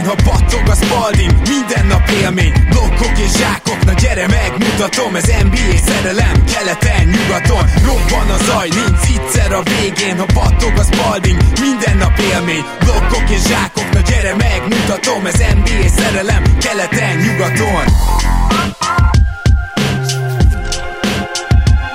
végén, ha battog a spalding Minden nap élmény, blokkok és zsákok Na gyere megmutatom, ez NBA szerelem Keleten, nyugaton, robban a zaj Nincs egyszer a végén, ha battog a spalding Minden nap élmény, blokkok és zsákok Na gyere megmutatom, ez NBA szerelem Keleten, nyugaton.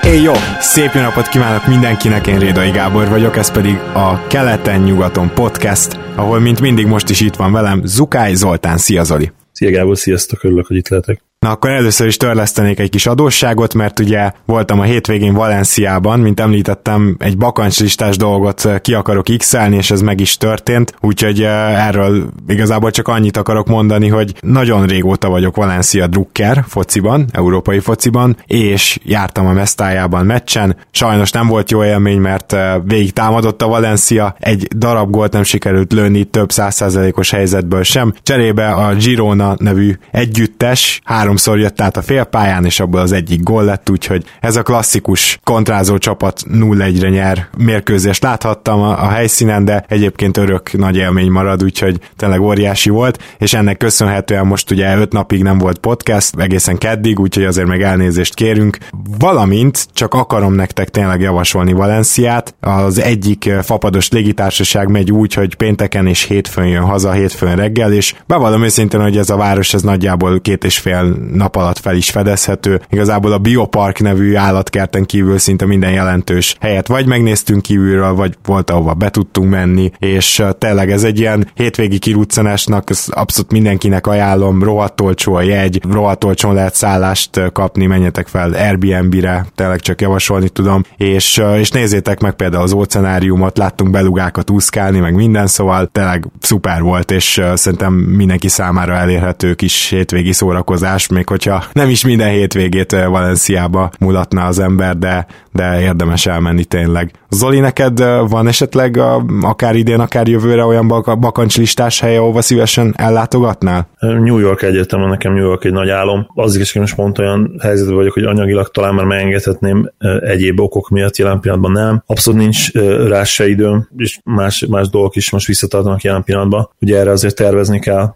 Éj jó! Szép jó napot kívánok mindenkinek, én Rédai Gábor vagyok, ez pedig a Keleten-nyugaton podcast, ahol mint mindig most is itt van velem Zukály Zoltán. Szia Zoli! Szia Gábor, sziasztok, örülök, hogy itt lehetek. Na akkor először is törlesztenék egy kis adósságot, mert ugye voltam a hétvégén Valenciában, mint említettem, egy bakancslistás dolgot ki akarok x és ez meg is történt, úgyhogy erről igazából csak annyit akarok mondani, hogy nagyon régóta vagyok Valencia drukker fociban, európai fociban, és jártam a Mestájában meccsen. Sajnos nem volt jó élmény, mert végig támadott a Valencia, egy darab gólt nem sikerült lőni több százszázalékos helyzetből sem. Cserébe a Girona nevű együttes három háromszor jött át a félpályán, és abból az egyik gól lett, úgyhogy ez a klasszikus kontrázó csapat 0-1-re nyer mérkőzést láthattam a, a helyszínen, de egyébként örök nagy élmény marad, úgyhogy tényleg óriási volt, és ennek köszönhetően most ugye 5 napig nem volt podcast, egészen keddig, úgyhogy azért meg elnézést kérünk. Valamint csak akarom nektek tényleg javasolni Valenciát, az egyik fapados légitársaság megy úgy, hogy pénteken és hétfőn jön haza, hétfőn reggel, és bevallom őszintén, hogy ez a város ez nagyjából két és fél nap alatt fel is fedezhető. Igazából a Biopark nevű állatkerten kívül szinte minden jelentős helyet vagy megnéztünk kívülről, vagy volt, ahova be tudtunk menni, és tényleg ez egy ilyen hétvégi kiruccanásnak, abszolút mindenkinek ajánlom, rohadt olcsó a jegy, rohadt lehet szállást kapni, menjetek fel Airbnb-re, tényleg csak javasolni tudom, és, és nézzétek meg például az óceánáriumot, láttunk belugákat úszkálni, meg minden, szóval tényleg szuper volt, és szerintem mindenki számára elérhető kis hétvégi szórakozás, még hogyha nem is minden hétvégét eh, Valenciába mulatna az ember, de, de érdemes elmenni tényleg. Zoli, neked eh, van esetleg a, akár idén, akár jövőre olyan bakancslistás helye, ahova szívesen ellátogatnál? New York egyértelműen nekem New York egy nagy álom. Az is, most pont olyan helyzetben vagyok, hogy anyagilag talán már megengedhetném eh, egyéb okok miatt jelen pillanatban nem. Abszolút nincs rá se időm, és más, más dolgok is most visszatartanak jelen pillanatban. Ugye erre azért tervezni kell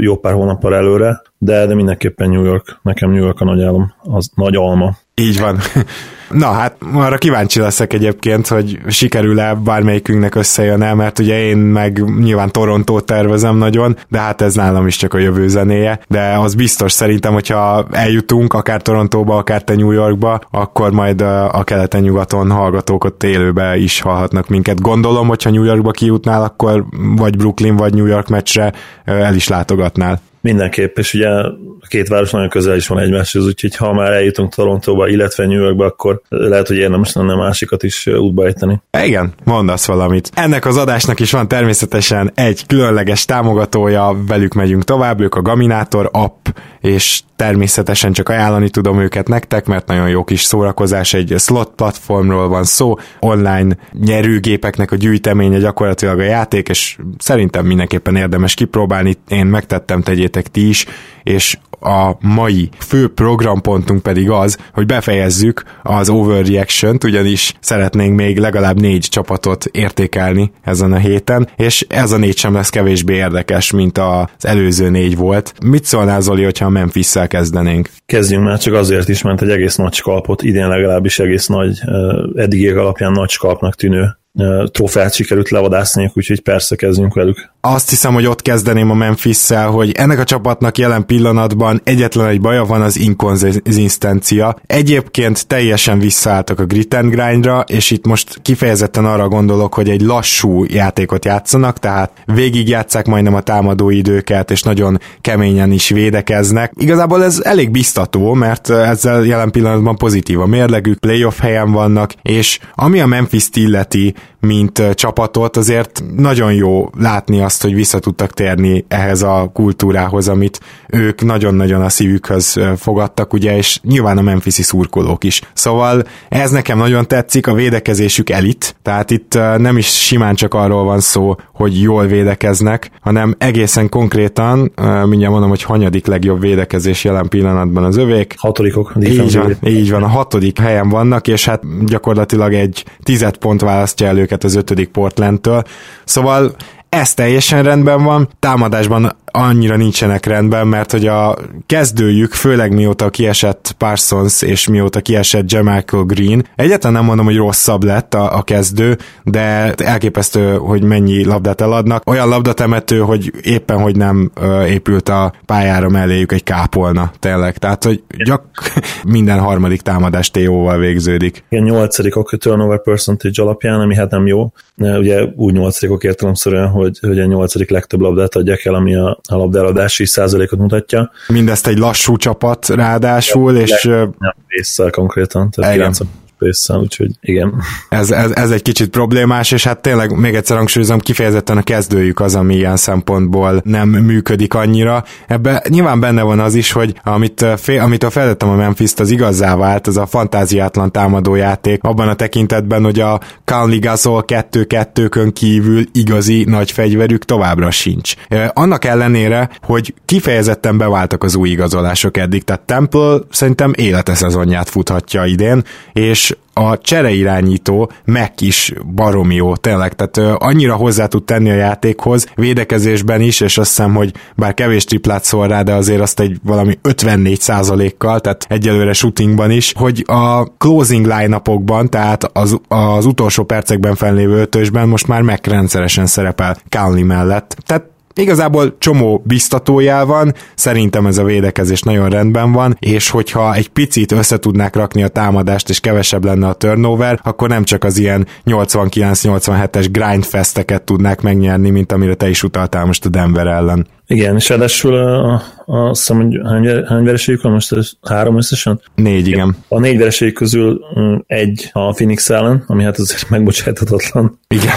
jó pár hónappal előre, de, de mindenképpen New York, nekem New York a nagy álom, az nagy alma. Így van. Na hát arra kíváncsi leszek egyébként, hogy sikerül-e bármelyikünknek összejön el, mert ugye én meg nyilván Toronto tervezem nagyon, de hát ez nálam is csak a jövő zenéje, de az biztos szerintem, hogyha eljutunk akár Torontóba, akár te New Yorkba, akkor majd a keleten-nyugaton hallgatók ott élőbe is hallhatnak minket. Gondolom, hogyha New Yorkba kijutnál, akkor vagy Brooklyn, vagy New York meccsre el is látogatnál. Mindenképp, és ugye a két város nagyon közel is van egymáshoz, úgyhogy ha már eljutunk Torontóba, illetve New Yorkba, akkor lehet, hogy érdemes lenne másikat is útba ejteni. Igen, mondasz valamit. Ennek az adásnak is van természetesen egy különleges támogatója, velük megyünk tovább, ők a Gaminator app, és természetesen csak ajánlani tudom őket nektek, mert nagyon jó kis szórakozás, egy slot platformról van szó, online nyerőgépeknek a gyűjteménye gyakorlatilag a játék, és szerintem mindenképpen érdemes kipróbálni, én megtettem, tegyétek ti is, és a mai fő programpontunk pedig az, hogy befejezzük az overreaction-t, ugyanis szeretnénk még legalább négy csapatot értékelni ezen a héten, és ez a négy sem lesz kevésbé érdekes, mint az előző négy volt. Mit szólnál Zoli, hogyha a memphis kezdenénk? Kezdjünk már csak azért is, mert egy egész nagy skalpot, idén legalábbisis egész nagy, eddigiek alapján nagy skalpnak tűnő trófeát sikerült levadászniuk, úgyhogy persze kezdjünk velük. Azt hiszem, hogy ott kezdeném a memphis hogy ennek a csapatnak jelen pillanatban egyetlen egy baja van az inkonzisztencia. Egyébként teljesen visszaálltak a grit and grindra, és itt most kifejezetten arra gondolok, hogy egy lassú játékot játszanak, tehát végigjátszák majdnem a támadó időket, és nagyon keményen is védekeznek. Igazából ez elég biztató, mert ezzel jelen pillanatban pozitív a mérlegük, playoff helyen vannak, és ami a Memphis illeti, mint csapatot, azért nagyon jó látni azt, hogy vissza tudtak térni ehhez a kultúrához, amit ők nagyon-nagyon a szívükhöz fogadtak, ugye, és nyilván a Memphisi szurkolók is. Szóval ez nekem nagyon tetszik, a védekezésük elit, tehát itt nem is simán csak arról van szó, hogy jól védekeznek, hanem egészen konkrétan, mindjárt mondom, hogy hanyadik legjobb védekezés jelen pillanatban az övék. Hatodikok. Így van, így van, a hatodik helyen vannak, és hát gyakorlatilag egy tized pont választja el őket az ötödik Portlandtől. Szóval ez teljesen rendben van, támadásban annyira nincsenek rendben, mert hogy a kezdőjük, főleg mióta kiesett Parsons és mióta kiesett Jamichael Green, egyáltalán nem mondom, hogy rosszabb lett a, a kezdő, de elképesztő, hogy mennyi labdát eladnak. Olyan labdatemető, hogy éppen, hogy nem ö, épült a pályára melléjük egy kápolna, tényleg. Tehát, hogy gyak minden harmadik támadás TO-val végződik. Igen, nyolcadikok turnover percentage alapján, ami hát nem jó. Ugye úgy nyolcadikok értelemszerűen, hogy, hogy a nyolcadik legtöbb labdát adják el, ami a, a labdeladási százalékot mutatja. Mindezt egy lassú csapat ráadásul, és... Nem konkrétan, tehát 90 össze, úgyhogy igen. Ez, ez, ez egy kicsit problémás, és hát tényleg még egyszer hangsúlyozom, kifejezetten a kezdőjük az, ami ilyen szempontból nem működik annyira. Ebben nyilván benne van az is, hogy amit, amit a feltettem a Memphis-t, az igazzá vált, az a fantáziátlan támadójáték, abban a tekintetben, hogy a Conley Gasol 2-2-kön kívül igazi nagy fegyverük továbbra sincs. Annak ellenére, hogy kifejezetten beváltak az új igazolások eddig, tehát Temple szerintem élete szezonját futhatja idén, és a csereirányító meg is baromi jó, tényleg, tehát annyira hozzá tud tenni a játékhoz, védekezésben is, és azt hiszem, hogy bár kevés triplát szól rá, de azért azt egy valami 54 kal tehát egyelőre shootingban is, hogy a closing line-upokban, tehát az, az utolsó percekben fennlévő ötösben most már megrendszeresen szerepel Conley mellett. Tehát Igazából csomó biztatójel van, szerintem ez a védekezés nagyon rendben van, és hogyha egy picit össze tudnák rakni a támadást, és kevesebb lenne a turnover, akkor nem csak az ilyen 89-87-es grindfesteket tudnák megnyerni, mint amire te is utaltál most a Denver ellen. Igen, és ráadásul a, a, azt hiszem, hogy hány, hány vereségük van most? Három összesen? Négy, igen. A négy vereség közül mm, egy a Phoenix ellen, ami hát azért megbocsáthatatlan. Igen.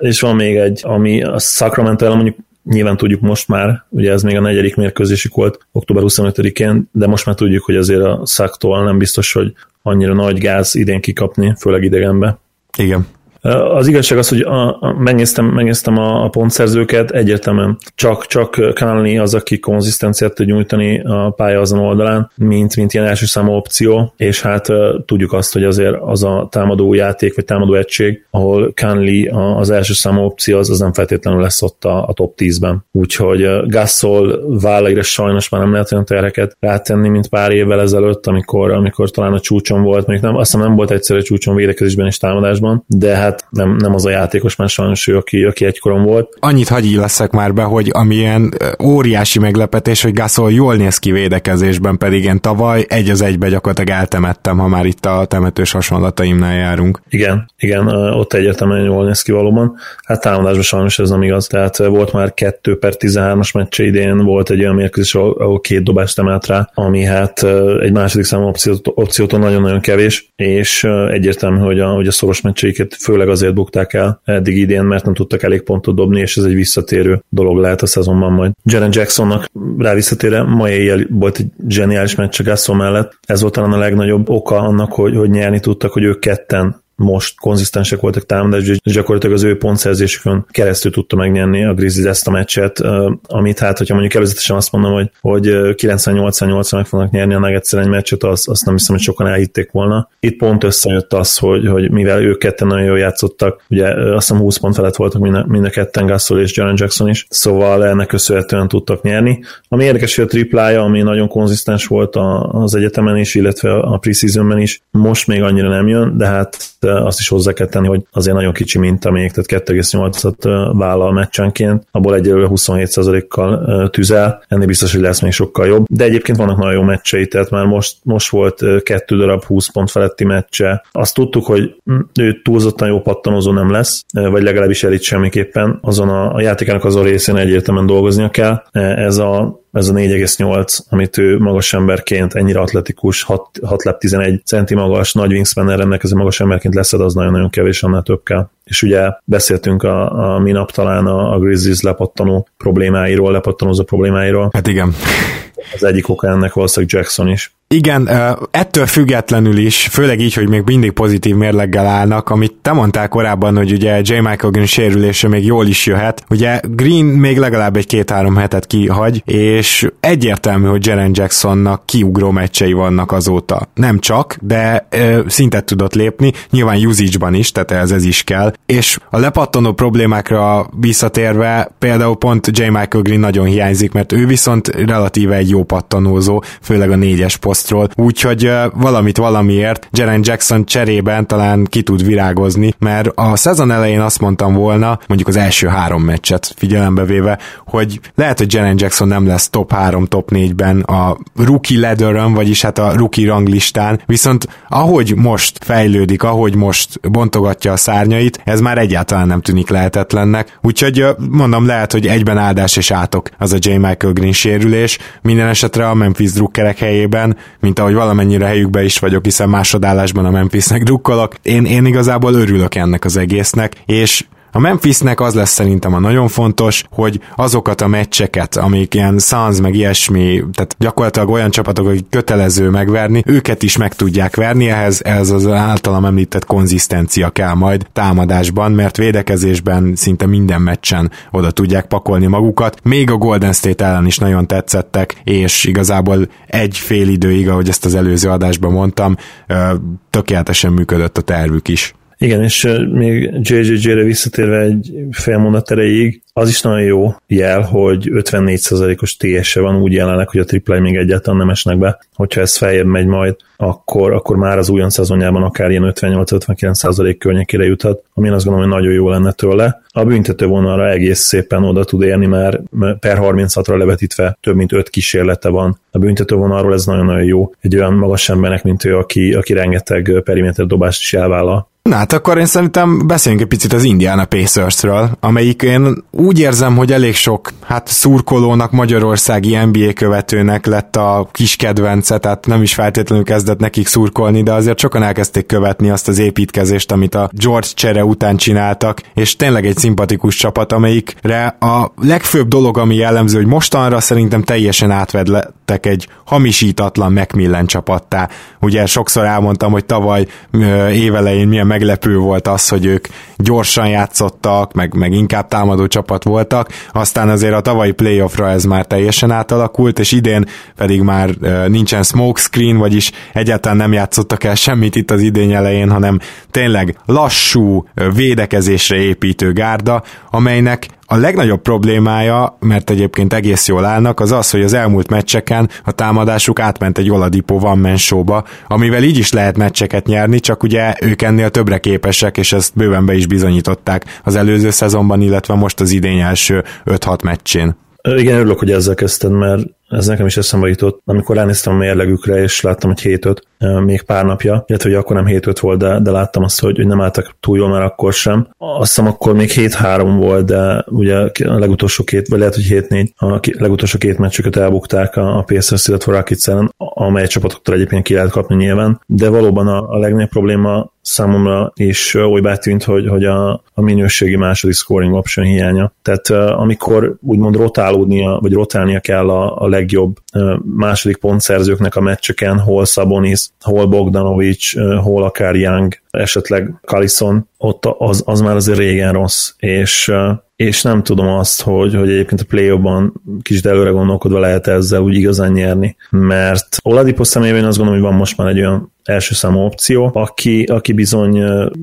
És van még egy, ami a Sacramento ellen mondjuk nyilván tudjuk most már, ugye ez még a negyedik mérkőzésük volt október 25-én, de most már tudjuk, hogy azért a szaktól nem biztos, hogy annyira nagy gáz idén kikapni, főleg idegenbe. Igen. Az igazság az, hogy a, a, megnéztem, megnéztem a, a pontszerzőket, egyértelműen csak, csak Kanalni az, aki konzisztenciát tud nyújtani a pálya azon oldalán, mint, mint ilyen első számú opció, és hát tudjuk azt, hogy azért az a támadó játék, vagy támadó egység, ahol Kanli az első számú opció, az, az nem feltétlenül lesz ott a, a top 10-ben. Úgyhogy Gasol vállaira sajnos már nem lehet olyan terheket rátenni, mint pár évvel ezelőtt, amikor, amikor talán a csúcson volt, mondjuk nem, azt hiszem nem volt egyszerű csúcson védekezésben és támadásban, de hát hát nem, nem az a játékos, már sajnos ő, aki, aki egykoron volt. Annyit hagyj leszek már be, hogy amilyen óriási meglepetés, hogy Gasol jól néz ki védekezésben, pedig én tavaly egy az egybe gyakorlatilag eltemettem, ha már itt a temetős hasonlataimnál járunk. Igen, igen, ott egyértelműen jól néz ki valóban. Hát támadásban sajnos ez nem igaz, tehát volt már 2 per 13-as meccse idén, volt egy olyan mérkőzés, ahol két dobást emelt rá, ami hát egy második számú opciót, opciótól nagyon-nagyon kevés, és egyértelmű, hogy a, hogy a szoros meccseiket főleg azért bukták el eddig idén, mert nem tudtak elég pontot dobni, és ez egy visszatérő dolog lehet a szezonban majd. Jaren Jacksonnak rá visszatérve, ma éjjel volt egy zseniális meccs a Gasol mellett. Ez volt talán a legnagyobb oka annak, hogy, hogy nyerni tudtak, hogy ők ketten most konzisztensek voltak támadás, és gyakorlatilag az ő pontszerzésükön keresztül tudta megnyerni a Grizzlies ezt a meccset, amit hát, hogyha mondjuk előzetesen azt mondom, hogy, hogy 98-8 meg fognak nyerni a nuggets egy meccset, azt, azt nem hiszem, hogy sokan elhitték volna. Itt pont összejött az, hogy, hogy mivel ők ketten nagyon jól játszottak, ugye azt hiszem 20 pont felett voltak mind a, mind a ketten, Gasol és Jaren Jackson is, szóval ennek köszönhetően tudtak nyerni. Ami érdekes, hogy a triplája, ami nagyon konzisztens volt az egyetemen is, illetve a preseasonben is, most még annyira nem jön, de hát azt is hozzá kell tenni, hogy azért nagyon kicsi minta még, tehát 2,8-at vállal meccsenként, abból egyelőre 27%-kal tüzel, ennél biztos, hogy lesz még sokkal jobb, de egyébként vannak nagyon jó meccsei, tehát már most, most volt kettő darab 20 pont feletti meccse. Azt tudtuk, hogy ő túlzottan jó pattanozó nem lesz, vagy legalábbis elit semmiképpen, azon a, a játékának azon részén egyértelműen dolgoznia kell. Ez a ez a 4,8, amit ő magas emberként ennyire atletikus, 6, 6 lep 11 centi magas, nagy wingspan rendelkező magas emberként leszed, az nagyon-nagyon kevés, annál több kell. És ugye beszéltünk a, a minap talán a, a Grizzlies lepattanó problémáiról, lepattanózó problémáiról. Hát igen. Az egyik oka ennek valószínűleg Jackson is. Igen, ettől függetlenül is, főleg így, hogy még mindig pozitív mérleggel állnak, amit te mondtál korábban, hogy ugye J. Michael Green sérülése még jól is jöhet. Ugye Green még legalább egy két-három hetet kihagy, és egyértelmű, hogy Jaren Jacksonnak kiugró meccsei vannak azóta. Nem csak, de ö, szintet tudott lépni, nyilván usage is, tehát ez, ez is kell, és a lepattanó problémákra visszatérve például pont J. Michael Green nagyon hiányzik, mert ő viszont relatíve egy jó pattanózó, főleg a négyes posztról, úgyhogy valamit valamiért Jaren Jackson cserében talán ki tud virágozni, mert a szezon elején azt mondtam volna, mondjuk az első három meccset figyelembe véve, hogy lehet, hogy Jaren Jackson nem lesz top 3, top 4-ben a rookie ladderön, vagyis hát a rookie ranglistán, viszont ahogy most fejlődik, ahogy most bontogatja a szárnyait, ez már egyáltalán nem tűnik lehetetlennek, úgyhogy mondom, lehet, hogy egyben áldás és átok. Az a J. Michael Green sérülés, minden esetre a Memphis drukkerek helyében, mint ahogy valamennyire helyükbe is vagyok, hiszen másodállásban a Memphisnek drukkolok, én, én igazából örülök ennek az egésznek, és a Memphisnek az lesz szerintem a nagyon fontos, hogy azokat a meccseket, amik ilyen Suns meg ilyesmi, tehát gyakorlatilag olyan csapatok, hogy kötelező megverni, őket is meg tudják verni, ehhez ez az általam említett konzisztencia kell majd támadásban, mert védekezésben szinte minden meccsen oda tudják pakolni magukat. Még a Golden State ellen is nagyon tetszettek, és igazából egy fél időig, ahogy ezt az előző adásban mondtam, tökéletesen működött a tervük is. Igen, és még JJJ-re visszatérve egy fél mondat erejéig, az is nagyon jó jel, hogy 54%-os TS-e van úgy jelenleg, hogy a triple még egyáltalán nem esnek be. Hogyha ez feljebb megy majd, akkor, akkor már az újon szezonjában akár ilyen 58-59% környékére juthat, ami azt gondolom, hogy nagyon jó lenne tőle. A büntető vonalra egész szépen oda tud érni, már per 36-ra levetítve több mint 5 kísérlete van. A büntető vonalról ez nagyon-nagyon jó. Egy olyan magas embernek, mint ő, aki, aki rengeteg periméter dobást is elvállal. Na hát akkor én szerintem beszéljünk egy picit az Indiana Pacersről, amelyik én úgy érzem, hogy elég sok hát szurkolónak, magyarországi NBA követőnek lett a kis kedvence, tehát nem is feltétlenül kezdett nekik szurkolni, de azért sokan elkezdték követni azt az építkezést, amit a George csere után csináltak, és tényleg egy szimpatikus csapat, amelyikre a legfőbb dolog, ami jellemző, hogy mostanra szerintem teljesen átvedlettek egy hamisítatlan Macmillan csapattá. Ugye sokszor elmondtam, hogy tavaly évelején milyen meglepő volt az, hogy ők gyorsan játszottak, meg, meg inkább támadó csapat voltak, aztán azért a tavalyi playoffra ez már teljesen átalakult, és idén pedig már nincsen smoke screen, vagyis egyáltalán nem játszottak el semmit itt az idény elején, hanem tényleg lassú, védekezésre építő gárda, amelynek a legnagyobb problémája, mert egyébként egész jól állnak, az az, hogy az elmúlt meccseken a támadásuk átment egy Oladipo van man showba, amivel így is lehet meccseket nyerni, csak ugye ők ennél többre képesek, és ezt bőven be is bizonyították az előző szezonban, illetve most az idény első 5-6 meccsén. Igen, örülök, hogy ezzel kezdted, mert ez nekem is eszembe jutott, amikor ránéztem a mérlegükre, és láttam, hogy 7-5 még pár napja, illetve hogy akkor nem 7-5 volt, de, de láttam azt, hogy, hogy nem álltak túl jól már akkor sem. Azt hiszem akkor még 7-3 volt, de ugye a legutolsó két, vagy lehet, hogy 7-4, a legutolsó két meccsüket elbukták a, a Pacers, illetve a Rockets ellen, amely csapatoktól egyébként ki lehet kapni nyilván, de valóban a, a legnagyobb probléma számomra is olybá tűnt, hogy, hogy a, a minőségi második scoring option hiánya. Tehát amikor úgymond rotálódnia, vagy rotálnia kell a, a legjobb második pontszerzőknek a meccseken, hol Sabonis, hol Bogdanovics, hol akár Young, esetleg Kalison, ott az, az már azért régen rossz, és és nem tudom azt, hogy, hogy egyébként a play kicsit előre gondolkodva lehet ezzel úgy igazán nyerni, mert Oladipo személyében én azt gondolom, hogy van most már egy olyan első számú opció, aki, aki bizony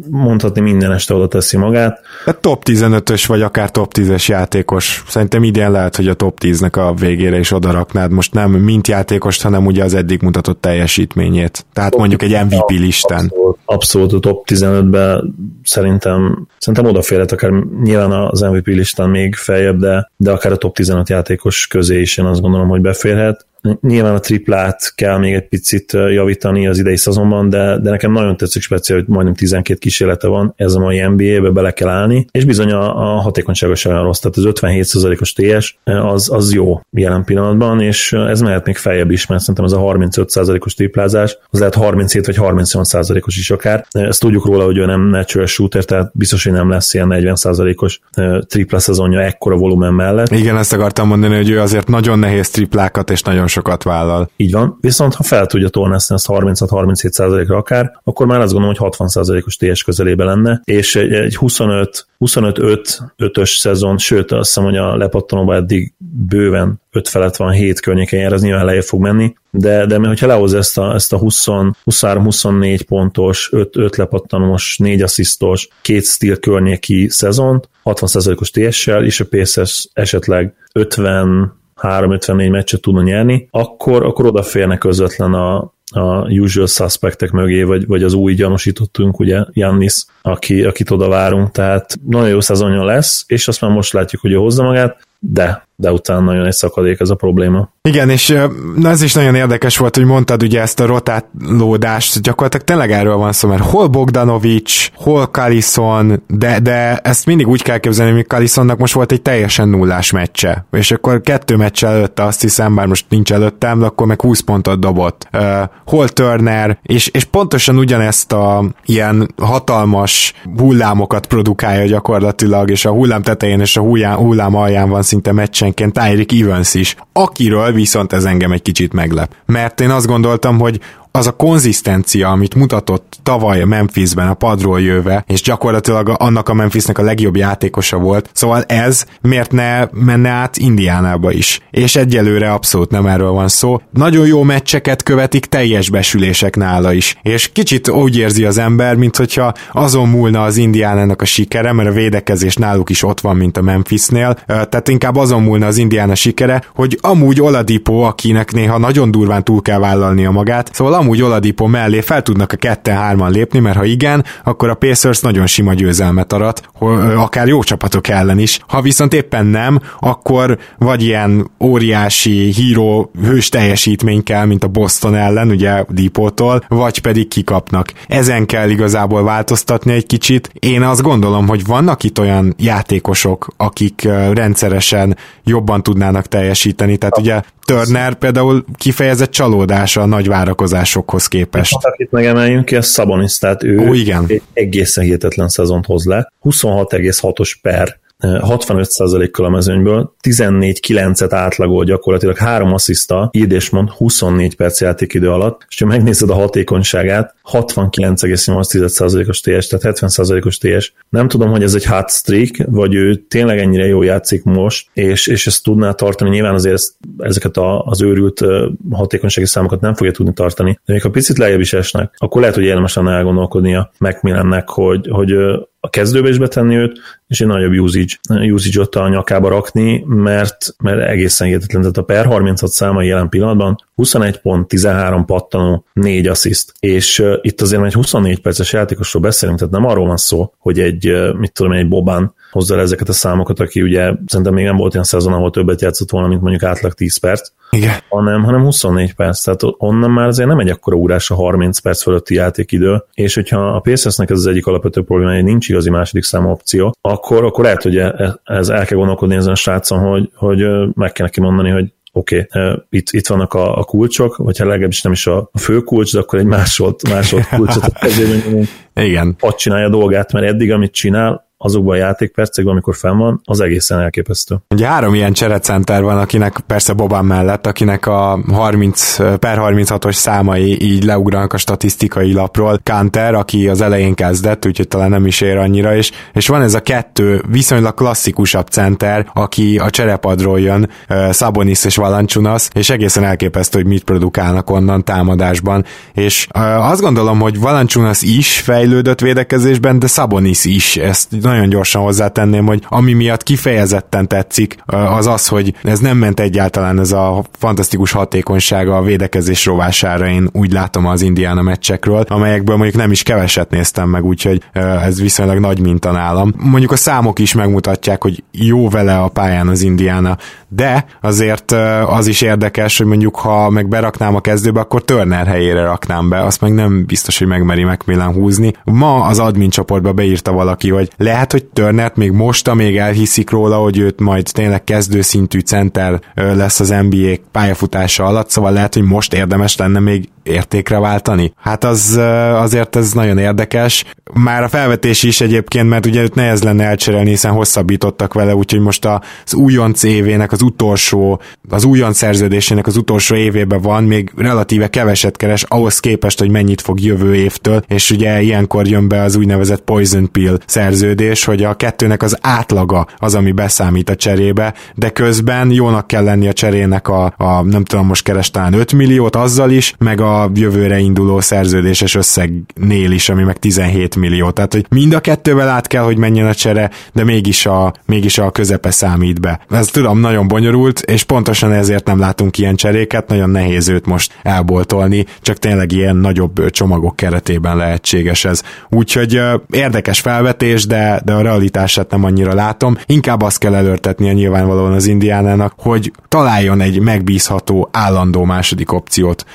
mondhatni minden este oda teszi magát. Hát top 15-ös vagy akár top 10-es játékos. Szerintem idén lehet, hogy a top 10-nek a végére is odaraknád. Most nem mint játékost, hanem ugye az eddig mutatott teljesítményét. Tehát top mondjuk egy MVP listán. Abszolút, abszolút a top 15-ben szerintem, szerintem odaférhet akár nyilván az MVP listán még feljebb, de, de akár a top 15 játékos közé is én azt gondolom, hogy beférhet. Nyilván a triplát kell még egy picit javítani az idei szezonban, de, de nekem nagyon tetszik speciál, hogy majdnem 12 kísérlete van, ez a mai NBA-be bele kell állni, és bizony a, a hatékonysága sem olyan rossz, tehát az 57%-os TS az, az jó jelen pillanatban, és ez mehet még feljebb is, mert szerintem ez a 35%-os triplázás, az lehet 37 vagy 38%-os is akár. Ezt tudjuk róla, hogy ő nem natural shooter, tehát biztos, hogy nem lesz ilyen 40%-os tripla szezonja ekkora volumen mellett. Igen, ezt akartam mondani, hogy ő azért nagyon nehéz triplákat és nagyon tulajdonosokat vállal. Így van, viszont ha fel tudja tornászni ezt 36-37%-ra akár, akkor már azt gondolom, hogy 60%-os TS közelébe lenne, és egy, egy 25 25-5-ös szezon, sőt azt hiszem, hogy a lepattanóban eddig bőven 5 felett van 7 környéken jár, ez nyilván lejjebb fog menni, de, de hogyha lehoz ezt a, ezt a 23-24 pontos, 5, 5 lepattanós, 4 asszisztos, 2 stíl környéki szezont, 60%-os TS-sel, és a Pacers esetleg 50 3-54 meccset tudna nyerni, akkor, akkor odaférnek közvetlen a, a usual suspectek mögé, vagy, vagy az új gyanúsítottunk, ugye, Jannis, aki, akit oda várunk, tehát nagyon jó szezonja lesz, és azt már most látjuk, hogy ő hozza magát, de de utána nagyon egy szakadék ez a probléma. Igen, és na ez is nagyon érdekes volt, hogy mondtad ugye ezt a rotálódást, gyakorlatilag tényleg erről van szó, mert hol Bogdanovics, hol Kalison, de, de ezt mindig úgy kell képzelni, hogy Kalisonnak most volt egy teljesen nullás meccse, és akkor kettő meccs előtte azt hiszem, bár most nincs előttem, de akkor meg 20 pontot dobott. Uh, hol Turner, és, és pontosan ugyanezt a ilyen hatalmas hullámokat produkálja gyakorlatilag, és a hullám tetején és a hullám, hullám alján van szinte meccsen helyenként Tyreek Evans is, akiről viszont ez engem egy kicsit meglep. Mert én azt gondoltam, hogy az a konzisztencia, amit mutatott tavaly a Memphisben a padról jöve, és gyakorlatilag annak a Memphisnek a legjobb játékosa volt, szóval ez miért ne menne át Indiánába is. És egyelőre abszolút nem erről van szó. Nagyon jó meccseket követik teljes besülések nála is. És kicsit úgy érzi az ember, mint hogyha azon múlna az Indiánának a sikere, mert a védekezés náluk is ott van, mint a Memphisnél. Tehát inkább azon múlna az Indiána sikere, hogy amúgy Oladipo, akinek néha nagyon durván túl kell vállalnia magát, szóval amúgy Oladipo mellé fel tudnak a ketten-hárman lépni, mert ha igen, akkor a Pacers nagyon sima győzelmet arat, akár jó csapatok ellen is. Ha viszont éppen nem, akkor vagy ilyen óriási híró hős teljesítmény kell, mint a Boston ellen, ugye Dipótól, vagy pedig kikapnak. Ezen kell igazából változtatni egy kicsit. Én azt gondolom, hogy vannak itt olyan játékosok, akik rendszeresen jobban tudnának teljesíteni, tehát ugye Turner például kifejezett csalódása a nagy várakozásokhoz képest. Akit megemeljünk ki, a Sabonis, tehát ő Ó, igen. egészen hihetetlen szezont hoz le. 26,6-os per 65%-kal a mezőnyből, 14-9-et átlagol gyakorlatilag, három assziszta, írd és mond 24 perc játékidő alatt, és ha megnézed a hatékonyságát, 69,8%-os TS, tehát 70%-os TS. Nem tudom, hogy ez egy hot streak, vagy ő tényleg ennyire jó játszik most, és, és ezt tudná tartani. Nyilván azért ezt, ezeket a, az őrült hatékonysági számokat nem fogja tudni tartani, de még ha picit lejjebb is esnek, akkor lehet, hogy érdemes lenne elgondolkodnia Macmillannek, hogy, hogy a kezdőbe is betenni őt, és egy nagyobb usage, usage-ot a nyakába rakni, mert, mert egészen hihetetlen. Tehát a per 36 száma jelen pillanatban 21 pont, 13 pattanó, 4 assziszt. És uh, itt azért egy 24 perces játékosról beszélünk, tehát nem arról van szó, hogy egy, uh, mit tudom egy Bobán hozza le ezeket a számokat, aki ugye szerintem még nem volt olyan szezon, ahol többet játszott volna, mint mondjuk átlag 10 perc, Igen. hanem, hanem 24 perc, tehát onnan már azért nem egy akkora órás a 30 perc fölötti játékidő, és hogyha a Pacersnek ez az egyik alapvető probléma, hogy nincs igazi második számú opció, akkor, akkor lehet, hogy e, ez el kell gondolkodni ezen a srácon, hogy, hogy meg kell neki mondani, hogy oké, okay, itt, itt vannak a, a kulcsok, vagy ha legalábbis nem is a, a fő kulcs, de akkor egy másolt, másolt kulcsot a kezében, Igen. Ott csinálja a dolgát, mert eddig, amit csinál, azokban a játékpercekben, amikor fenn van, az egészen elképesztő. Ugye három ilyen cserecenter van, akinek persze Boban mellett, akinek a 30 per 36-os számai így leugranak a statisztikai lapról. Kanter, aki az elején kezdett, úgyhogy talán nem is ér annyira, és, és van ez a kettő viszonylag klasszikusabb center, aki a cserepadról jön, Sabonis és Valanciunas, és egészen elképesztő, hogy mit produkálnak onnan támadásban. És azt gondolom, hogy Valanciunas is fejlődött védekezésben, de Sabonis is. Ezt nagyon gyorsan hozzátenném, hogy ami miatt kifejezetten tetszik, az az, hogy ez nem ment egyáltalán ez a fantasztikus hatékonysága a védekezés rovására, én úgy látom az Indiana meccsekről, amelyekből mondjuk nem is keveset néztem meg, úgyhogy ez viszonylag nagy minta nálam. Mondjuk a számok is megmutatják, hogy jó vele a pályán az Indiana, de azért az is érdekes, hogy mondjuk ha meg beraknám a kezdőbe, akkor Turner helyére raknám be, azt meg nem biztos, hogy megmeri Macmillan húzni. Ma az admin csoportba beírta valaki, hogy lehet hogy Turnert még most, még elhiszik róla, hogy őt majd tényleg kezdőszintű center lesz az NBA pályafutása alatt, szóval lehet, hogy most érdemes lenne még értékre váltani? Hát az azért ez nagyon érdekes. Már a felvetés is egyébként, mert ugye őt nehéz lenne elcserélni, hiszen hosszabbítottak vele, úgyhogy most az újonc évének az utolsó, az újonc szerződésének az utolsó évében van, még relatíve keveset keres ahhoz képest, hogy mennyit fog jövő évtől, és ugye ilyenkor jön be az úgynevezett Poison Pill szerződés, hogy a kettőnek az átlaga az, ami beszámít a cserébe, de közben jónak kell lenni a cserének a, a nem tudom, most keres talán 5 milliót azzal is, meg a jövőre induló szerződéses összegnél is, ami meg 17 millió. Tehát, hogy mind a kettővel át kell, hogy menjen a csere, de mégis a, mégis a közepe számít be. Ez tudom, nagyon bonyolult, és pontosan ezért nem látunk ilyen cseréket, nagyon nehéz őt most elboltolni, csak tényleg ilyen nagyobb csomagok keretében lehetséges ez. Úgyhogy érdekes felvetés, de, de a realitását nem annyira látom. Inkább azt kell előrtetnie nyilvánvalóan az Indiánának, hogy találjon egy megbízható, állandó második opciót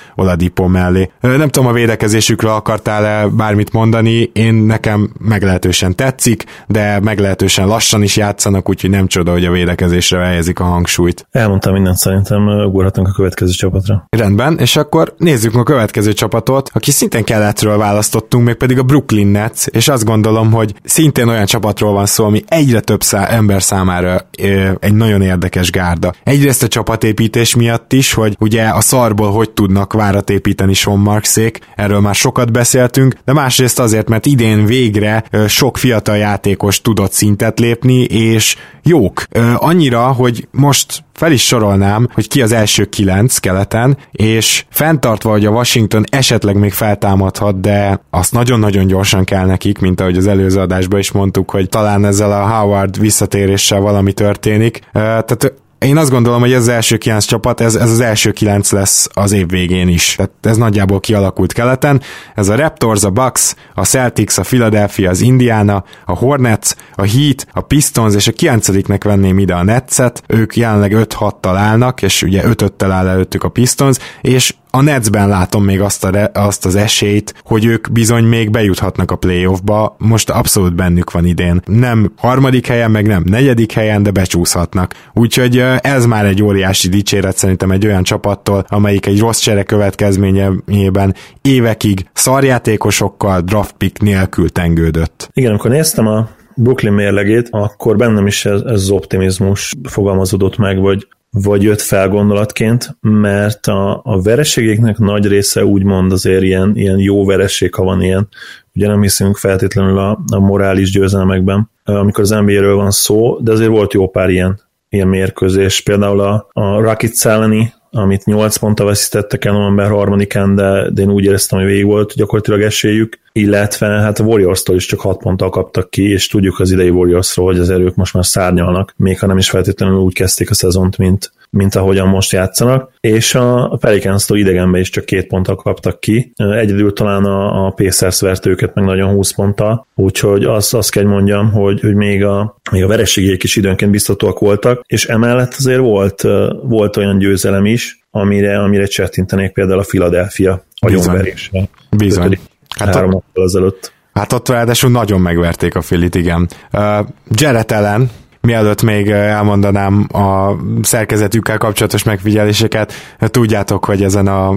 Mellé. Nem tudom, a védekezésükről akartál-e bármit mondani, én nekem meglehetősen tetszik, de meglehetősen lassan is játszanak, úgyhogy nem csoda, hogy a védekezésre helyezik a hangsúlyt. Elmondtam mindent, szerintem ugorhatunk a következő csapatra. Rendben, és akkor nézzük a következő csapatot, aki szintén keletről választottunk, még pedig a Brooklyn Nets, és azt gondolom, hogy szintén olyan csapatról van szó, ami egyre több szá- ember számára ö, egy nagyon érdekes gárda. Egyrészt a csapatépítés miatt is, hogy ugye a szarból hogy tudnak várat építeni Sean Marksék, erről már sokat beszéltünk, de másrészt azért, mert idén végre sok fiatal játékos tudott szintet lépni, és jók. Annyira, hogy most fel is sorolnám, hogy ki az első kilenc keleten, és fenntartva, hogy a Washington esetleg még feltámadhat, de azt nagyon-nagyon gyorsan kell nekik, mint ahogy az előző adásban is mondtuk, hogy talán ezzel a Howard visszatéréssel valami történik. Tehát én azt gondolom, hogy ez az első kilenc csapat, ez, ez az első kilenc lesz az év végén is. Tehát ez nagyjából kialakult keleten. Ez a Raptors, a Bucks, a Celtics, a Philadelphia, az Indiana, a Hornets, a Heat, a Pistons, és a kilencediknek venném ide a Netset. Ők jelenleg 5-6-tal állnak, és ugye 5-5-tel áll előttük a Pistons, és a Netsben látom még azt, a, azt az esélyt, hogy ők bizony még bejuthatnak a playoffba, most abszolút bennük van idén. Nem harmadik helyen, meg nem negyedik helyen, de becsúszhatnak. Úgyhogy ez már egy óriási dicséret szerintem egy olyan csapattól, amelyik egy rossz csere következményében évekig szarjátékosokkal draft pick nélkül tengődött. Igen, amikor néztem a Brooklyn mérlegét, akkor bennem is ez, ez az optimizmus fogalmazódott meg, vagy vagy jött fel gondolatként, mert a, a vereségeknek nagy része úgymond azért ilyen, ilyen jó vereség, ha van ilyen, ugye nem hiszünk feltétlenül a, a morális győzelmekben, amikor az NBA-ről van szó, de azért volt jó pár ilyen, ilyen mérkőzés, például a, a Rockets elleni amit 8 ponttal veszítettek el november 3-án, de, de én úgy éreztem, hogy végig volt gyakorlatilag esélyük, illetve hát a Warriors-tól is csak 6 ponttal kaptak ki, és tudjuk az idei Warriors-ról, hogy az erők most már szárnyalnak, még ha nem is feltétlenül úgy kezdték a szezont, mint, mint ahogyan most játszanak, és a Pelicans-tól idegenben is csak két ponttal kaptak ki, egyedül talán a, a Pacers vert őket meg nagyon 20 ponttal, úgyhogy azt, azt kell mondjam, hogy, hogy még a, még a verességék is időnként biztatóak voltak, és emellett azért volt, volt olyan győzelem is, amire, amire csettintenék például a Philadelphia agyonverésre. Bizony. Hát három nappal ezelőtt. Hát ott ráadásul nagyon megverték a Filit, igen. Uh, Jared Allen, mielőtt még elmondanám a szerkezetükkel kapcsolatos megfigyeléseket, tudjátok, hogy ezen a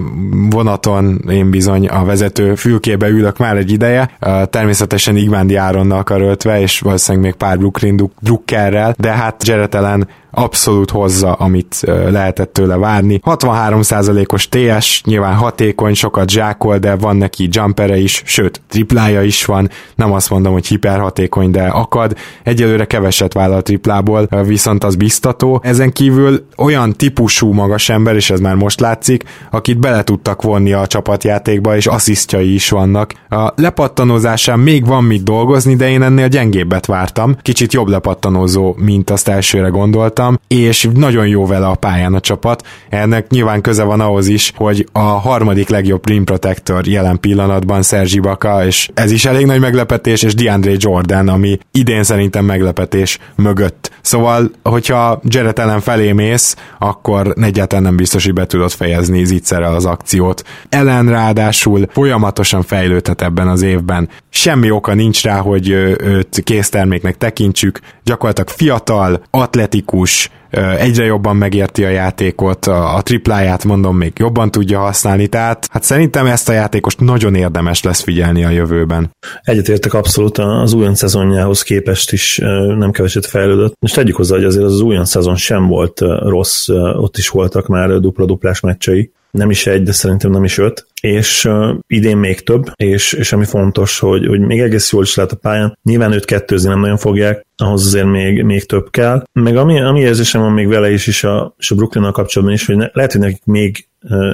vonaton én bizony a vezető fülkébe ülök már egy ideje, természetesen Igmándi Áronnal karöltve, és valószínűleg még pár Brooklyn drukkerrel, de hát Jared Allen abszolút hozza, amit lehetett tőle várni. 63%-os TS, nyilván hatékony, sokat zsákol, de van neki jumpere is, sőt, triplája is van, nem azt mondom, hogy hiperhatékony, de akad. Egyelőre keveset vállal triplából, viszont az biztató. Ezen kívül olyan típusú magas ember, és ez már most látszik, akit bele tudtak vonni a csapatjátékba, és asszisztjai is vannak. A lepattanózásán még van mit dolgozni, de én ennél gyengébbet vártam. Kicsit jobb lepattanózó, mint azt elsőre gondoltam voltam, és nagyon jó vele a pályán a csapat. Ennek nyilván köze van ahhoz is, hogy a harmadik legjobb rim protector jelen pillanatban Sergi Baka, és ez is elég nagy meglepetés, és DeAndre Jordan, ami idén szerintem meglepetés mögött. Szóval, hogyha Jared ellen felé mész, akkor egyáltalán nem biztos, hogy be tudod fejezni zicserrel az akciót. Ellen ráadásul folyamatosan fejlődhet ebben az évben. Semmi oka nincs rá, hogy őt készterméknek tekintsük. Gyakorlatilag fiatal, atletikus, egyre jobban megérti a játékot, a, a tripláját mondom még jobban tudja használni, tehát hát szerintem ezt a játékost nagyon érdemes lesz figyelni a jövőben. Egyetértek abszolút az újon szezonjához képest is nem keveset fejlődött. És tegyük hozzá, hogy azért az újon szezon sem volt rossz, ott is voltak már dupla-duplás meccsei, nem is egy, de szerintem nem is öt, és uh, idén még több, és, és ami fontos, hogy, hogy még egész jól is lehet a pályán, nyilván őt kettőzni nem nagyon fogják, ahhoz azért még, még több kell. Meg ami, ami érzésem van még vele is, is a, és a brooklyn kapcsolatban is, hogy ne, lehet, hogy nekik még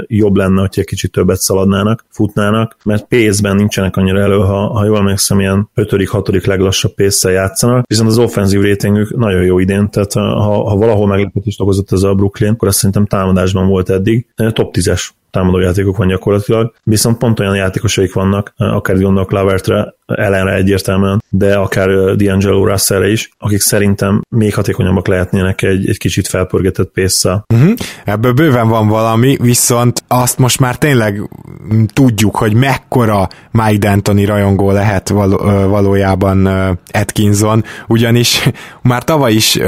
jobb lenne, hogyha egy kicsit többet szaladnának, futnának, mert pénzben nincsenek annyira elő, ha, ha jól emlékszem, ilyen 5.-6. leglassabb pénzsel játszanak, viszont az offenzív rétingük nagyon jó idén, tehát ha, ha valahol meglepetést okozott ez a Brooklyn, akkor azt szerintem támadásban volt eddig, top 10-es támadójátékok van gyakorlatilag, viszont pont olyan játékosaik vannak, akár gondolok Lavertre, ellenre egyértelműen, de akár D'Angelo Russellre is, akik szerintem még hatékonyabbak lehetnének egy, egy kicsit felpörgetett pésszel. Uh-huh. Ebből bőven van valami, viszont azt most már tényleg tudjuk, hogy mekkora Mike D'Antoni rajongó lehet való, valójában Atkinson, ugyanis már tavaly is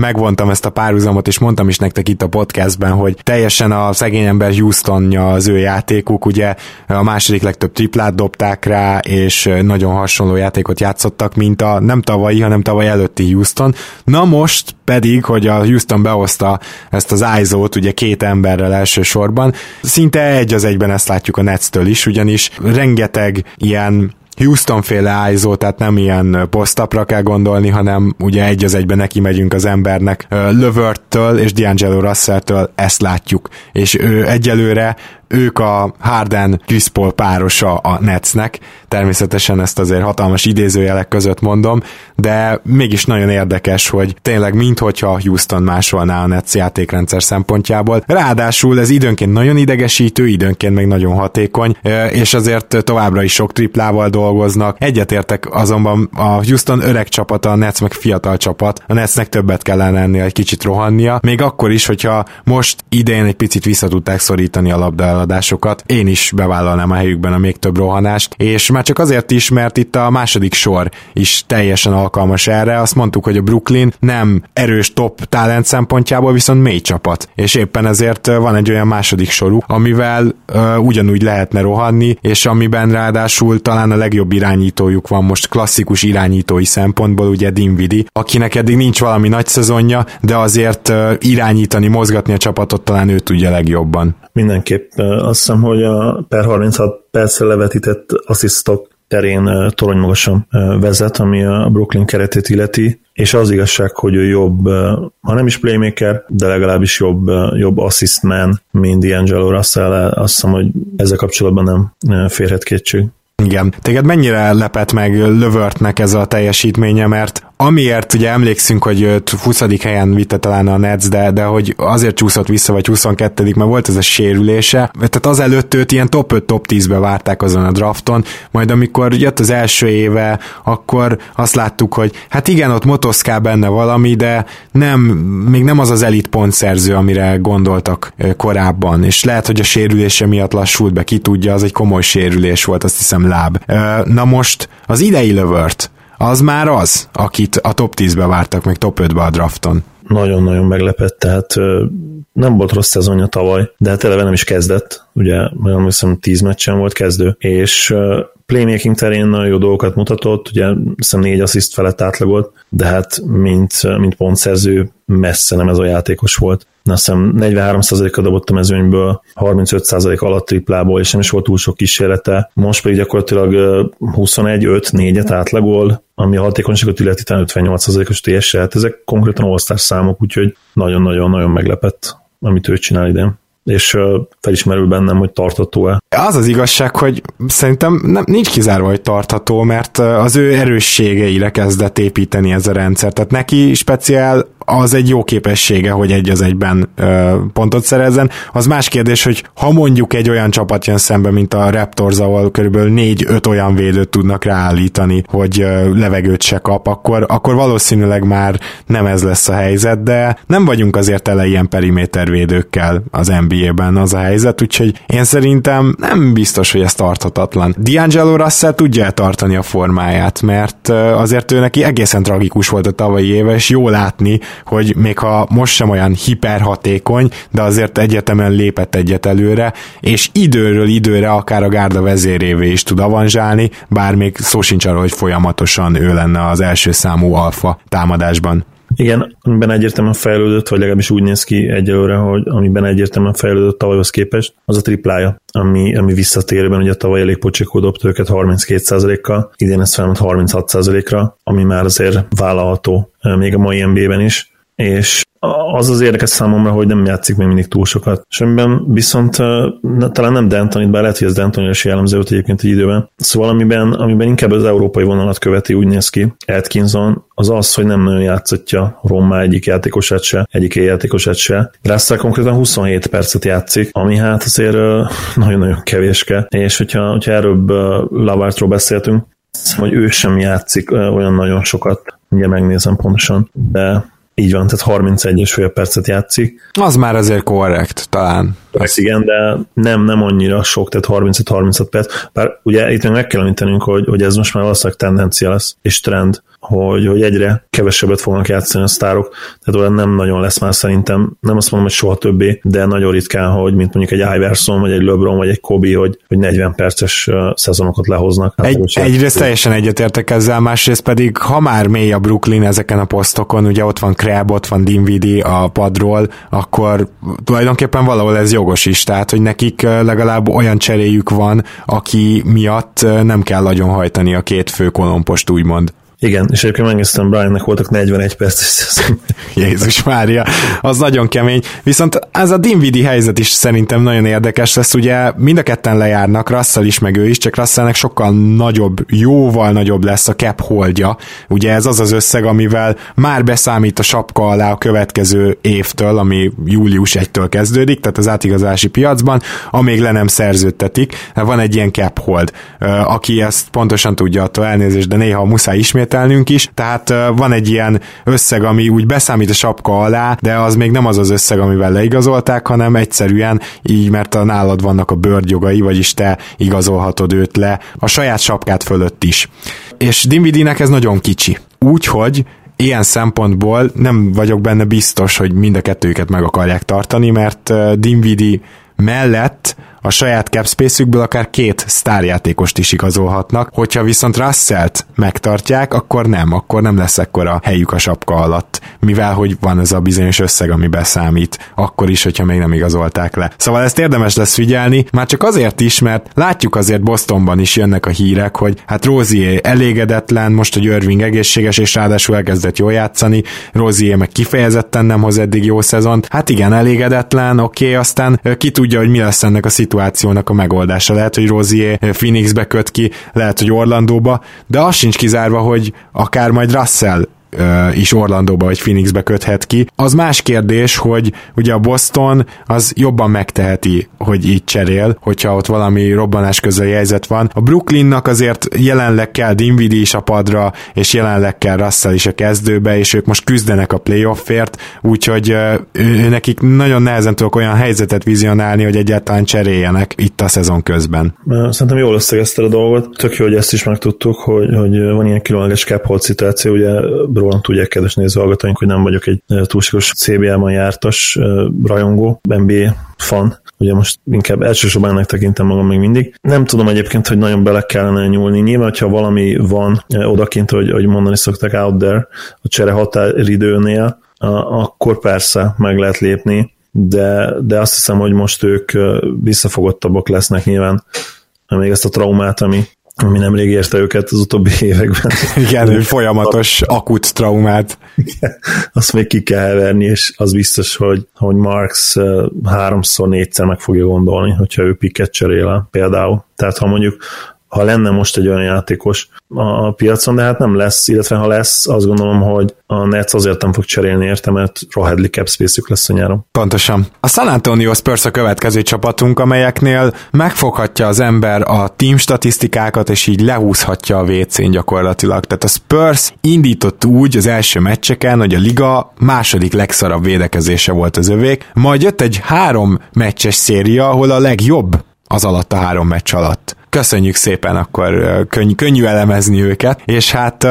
megvontam ezt a párhuzamot, és mondtam is nektek itt a podcastben, hogy teljesen a szegény ember Houstonja az ő játékuk, ugye a második legtöbb triplát dobták rá, és nagyon hasonló játékot játszottak, mint a nem tavalyi, hanem tavaly előtti Houston. Na most pedig, hogy a Houston behozta ezt az ISO-t, ugye két emberrel elsősorban, szinte egy az egyben ezt látjuk a Netstől is, ugyanis rengeteg ilyen Houston féle ISO, tehát nem ilyen posztapra kell gondolni, hanem ugye egy az egyben neki megyünk az embernek. Lövörttől és D'Angelo Russell-től ezt látjuk, és ő egyelőre ők a Harden Chris párosa a Netsnek, természetesen ezt azért hatalmas idézőjelek között mondom, de mégis nagyon érdekes, hogy tényleg minthogyha Houston másolná a Nets játékrendszer szempontjából. Ráadásul ez időnként nagyon idegesítő, időnként meg nagyon hatékony, és azért továbbra is sok triplával dolgoznak. Egyetértek azonban a Houston öreg csapata, a Nets meg fiatal csapat. A Netsnek többet kellene ennél egy kicsit rohannia, még akkor is, hogyha most idén egy picit vissza tudták szorítani a labda eladásokat. Én is bevállalnám a helyükben a még több rohanást, és már csak azért is, mert itt a második sor is teljesen alkalmas erre. Azt mondtuk, hogy a Brooklyn nem erős top talent szempontjából, viszont mély csapat, és éppen ezért van egy olyan második sorú, amivel uh, ugyanúgy lehetne rohanni, és amiben ráadásul talán a legjobb irányítójuk van most klasszikus irányítói szempontból, ugye Dinvidi, akinek eddig nincs valami nagy szezonja, de azért irányítani, mozgatni a csapatot talán ő tudja legjobban. Mindenképp azt hiszem, hogy a per 36 percre levetített asszisztok terén torony vezet, ami a Brooklyn keretét illeti, és az igazság, hogy ő jobb, ha nem is playmaker, de legalábbis jobb, jobb assist man, mint D'Angelo Russell, azt hiszem, hogy ezzel kapcsolatban nem férhet kétség. Igen. Téged mennyire lepett meg Lövörtnek ez a teljesítménye, mert amiért ugye emlékszünk, hogy őt 20. helyen vitte talán a Nets, de, de hogy azért csúszott vissza, vagy 22 mert volt ez a sérülése, tehát az előtt őt ilyen top 5, top 10-be várták azon a drafton, majd amikor jött az első éve, akkor azt láttuk, hogy hát igen, ott motoszkál benne valami, de nem, még nem az az elit pontszerző, amire gondoltak korábban, és lehet, hogy a sérülése miatt lassult be, ki tudja, az egy komoly sérülés volt, azt hiszem láb. Na most az idei lövört, az már az, akit a top 10-be vártak, meg top 5-be a drafton. Nagyon-nagyon meglepett, tehát nem volt rossz szezonja tavaly, de hát eleve nem is kezdett, ugye, olyan hiszem 10 meccsen volt kezdő, és playmaking terén nagyon jó dolgokat mutatott, ugye hiszem négy assziszt felett átlagolt, de hát mint, mint pontszerző messze nem ez a játékos volt. Azt hiszem 43%-a dobott a mezőnyből, 35% alatt triplából, és nem is volt túl sok kísérlete. Most pedig gyakorlatilag 21-5-4-et átlagol, ami a hatékonyságot illeti 58%-os TS hát ezek konkrétan osztás számok, úgyhogy nagyon-nagyon-nagyon meglepett, amit ő csinál idén és felismerül bennem, hogy tartható-e. Az az igazság, hogy szerintem nem, nincs kizárva, hogy tartható, mert az ő erősségeire kezdett építeni ez a rendszer. Tehát neki speciál az egy jó képessége, hogy egy az egyben pontot szerezzen. Az más kérdés, hogy ha mondjuk egy olyan csapat jön szembe, mint a Raptors, ahol körülbelül négy-öt olyan védőt tudnak ráállítani, hogy ö, levegőt se kap, akkor, akkor valószínűleg már nem ez lesz a helyzet, de nem vagyunk azért tele ilyen perimétervédőkkel az NBA NBA-ben az a helyzet, úgyhogy én szerintem nem biztos, hogy ez tarthatatlan. D'Angelo Russell tudja tartani a formáját, mert azért ő neki egészen tragikus volt a tavalyi éve, és jó látni, hogy még ha most sem olyan hiperhatékony, de azért egyetemen lépett egyet előre, és időről időre akár a gárda vezérévé is tud avanzsálni, bár még szó sincs arról, hogy folyamatosan ő lenne az első számú alfa támadásban. Igen, amiben egyértelműen fejlődött, vagy legalábbis úgy néz ki egyelőre, hogy amiben egyértelműen fejlődött tavalyhoz képest, az a triplája, ami, ami visszatérőben, ugye tavaly elég pocsikó dobt őket 32%-kal, idén ez felment 36%-ra, ami már azért vállalható eh, még a mai NBA-ben is, és az az érdekes számomra, hogy nem játszik még mindig túl sokat. Semmiben viszont talán nem D'Antoni, bár lehet, hogy ez D'Antoni is jellemző volt egyébként egy időben. Szóval amiben, amiben inkább az európai vonalat követi, úgy néz ki Atkinson, az az, hogy nem nagyon játszotja Roma egyik játékosát se, egyik játékosát se. Russell konkrétan 27 percet játszik, ami hát azért nagyon-nagyon kevéske. És hogyha, hogyha erről Lavartról beszéltünk, hogy ő sem játszik olyan nagyon sokat, ugye megnézem pontosan, de így van, tehát 31 és fél percet játszik. Az már azért korrekt, talán. Az igen, de nem, nem annyira sok, tehát 35-36 perc. Bár ugye itt meg kell említenünk, hogy, hogy ez most már valószínűleg tendencia lesz, és trend, hogy, hogy egyre kevesebbet fognak játszani a sztárok, tehát olyan nem nagyon lesz már szerintem, nem azt mondom, hogy soha többé, de nagyon ritkán, hogy mint mondjuk egy Iverson, vagy egy LeBron, vagy egy Kobe, hogy, hogy 40 perces szezonokat lehoznak. Hát egy, egyrészt teljesen egyetértek ezzel, másrészt pedig, ha már mély a Brooklyn ezeken a posztokon, ugye ott van Crab, ott van Dinwiddie a padról, akkor tulajdonképpen valahol ez jogos is, tehát hogy nekik legalább olyan cseréjük van, aki miatt nem kell nagyon hajtani a két fő kolompost, úgymond. Igen, és egyébként megnéztem, Briannek voltak 41 perc. Jézus Mária, az nagyon kemény. Viszont ez a Dinvidi helyzet is szerintem nagyon érdekes lesz, ugye mind a ketten lejárnak, Russell is, meg ő is, csak Russellnek sokkal nagyobb, jóval nagyobb lesz a cap holdja. Ugye ez az az összeg, amivel már beszámít a sapka alá a következő évtől, ami július 1-től kezdődik, tehát az átigazási piacban, amíg le nem szerződtetik. Van egy ilyen cap hold. Aki ezt pontosan tudja, attól elnézést, de néha muszáj ismét ismételnünk is, tehát van egy ilyen összeg, ami úgy beszámít a sapka alá, de az még nem az az összeg, amivel leigazolták, hanem egyszerűen így, mert a nálad vannak a bőrgyogai, vagyis te igazolhatod őt le a saját sapkát fölött is. És Dinvidinek ez nagyon kicsi. Úgyhogy ilyen szempontból nem vagyok benne biztos, hogy mind a kettőjüket meg akarják tartani, mert Dinvidi mellett a saját capspace-ükből akár két sztárjátékost is igazolhatnak, hogyha viszont Russellt megtartják, akkor nem, akkor nem lesz ekkora helyük a sapka alatt, mivel hogy van ez a bizonyos összeg, ami beszámít, akkor is, hogyha még nem igazolták le. Szóval ezt érdemes lesz figyelni, már csak azért is, mert látjuk azért Bostonban is jönnek a hírek, hogy hát Rozier elégedetlen, most, hogy Irving egészséges, és ráadásul elkezdett jól játszani, Rozier meg kifejezetten nem hoz eddig jó szezont. Hát igen, elégedetlen, oké, okay, aztán ki tudja, hogy mi lesz ennek a szituációnak a megoldása. Lehet, hogy Rozier Phoenixbe köt ki, lehet, hogy Orlandóba, de az sincs kizárva, hogy akár majd Russell is Orlandóba vagy Phoenixbe köthet ki. Az más kérdés, hogy ugye a Boston az jobban megteheti, hogy így cserél, hogyha ott valami robbanás közeli helyzet van. A Brooklynnak azért jelenleg kell Dinwiddie is a padra, és jelenleg kell Russell is a kezdőbe, és ők most küzdenek a playoffért, úgyhogy ő, nekik nagyon nehezen tudok olyan helyzetet vizionálni, hogy egyáltalán cseréljenek itt a szezon közben. Szerintem jól összegezted a dolgot. Tök jó, hogy ezt is megtudtuk, hogy, hogy van ilyen különleges cap szituáció, ugye rólam tudják, kedves nézőhallgatóink, hogy nem vagyok egy túlságos CBA-ban jártas rajongó, NBA fan, ugye most inkább elsősorban ennek tekintem magam még mindig. Nem tudom egyébként, hogy nagyon bele kellene nyúlni. Nyilván, hogyha valami van odakint, hogy, hogy mondani szoktak out there, a csere határidőnél, akkor persze meg lehet lépni, de, de azt hiszem, hogy most ők visszafogottabbak lesznek nyilván, még ezt a traumát, ami ami nemrég érte őket az utóbbi években. Igen, folyamatos akut traumát. Igen, azt még ki kell verni, és az biztos, hogy, hogy Marx háromszor, négyszer meg fogja gondolni, hogyha ő piket cserél például. Tehát ha mondjuk ha lenne most egy olyan játékos a piacon, de hát nem lesz, illetve ha lesz, azt gondolom, hogy a Nets azért nem fog cserélni érte, mert rohadli cap space lesz a nyáron. Pontosan. A San Antonio Spurs a következő csapatunk, amelyeknél megfoghatja az ember a team statisztikákat, és így lehúzhatja a WC-n gyakorlatilag. Tehát a Spurs indított úgy az első meccseken, hogy a liga második legszarabb védekezése volt az övék, majd jött egy három meccses széria, ahol a legjobb az alatt a három meccs alatt köszönjük szépen, akkor könny- könnyű elemezni őket, és hát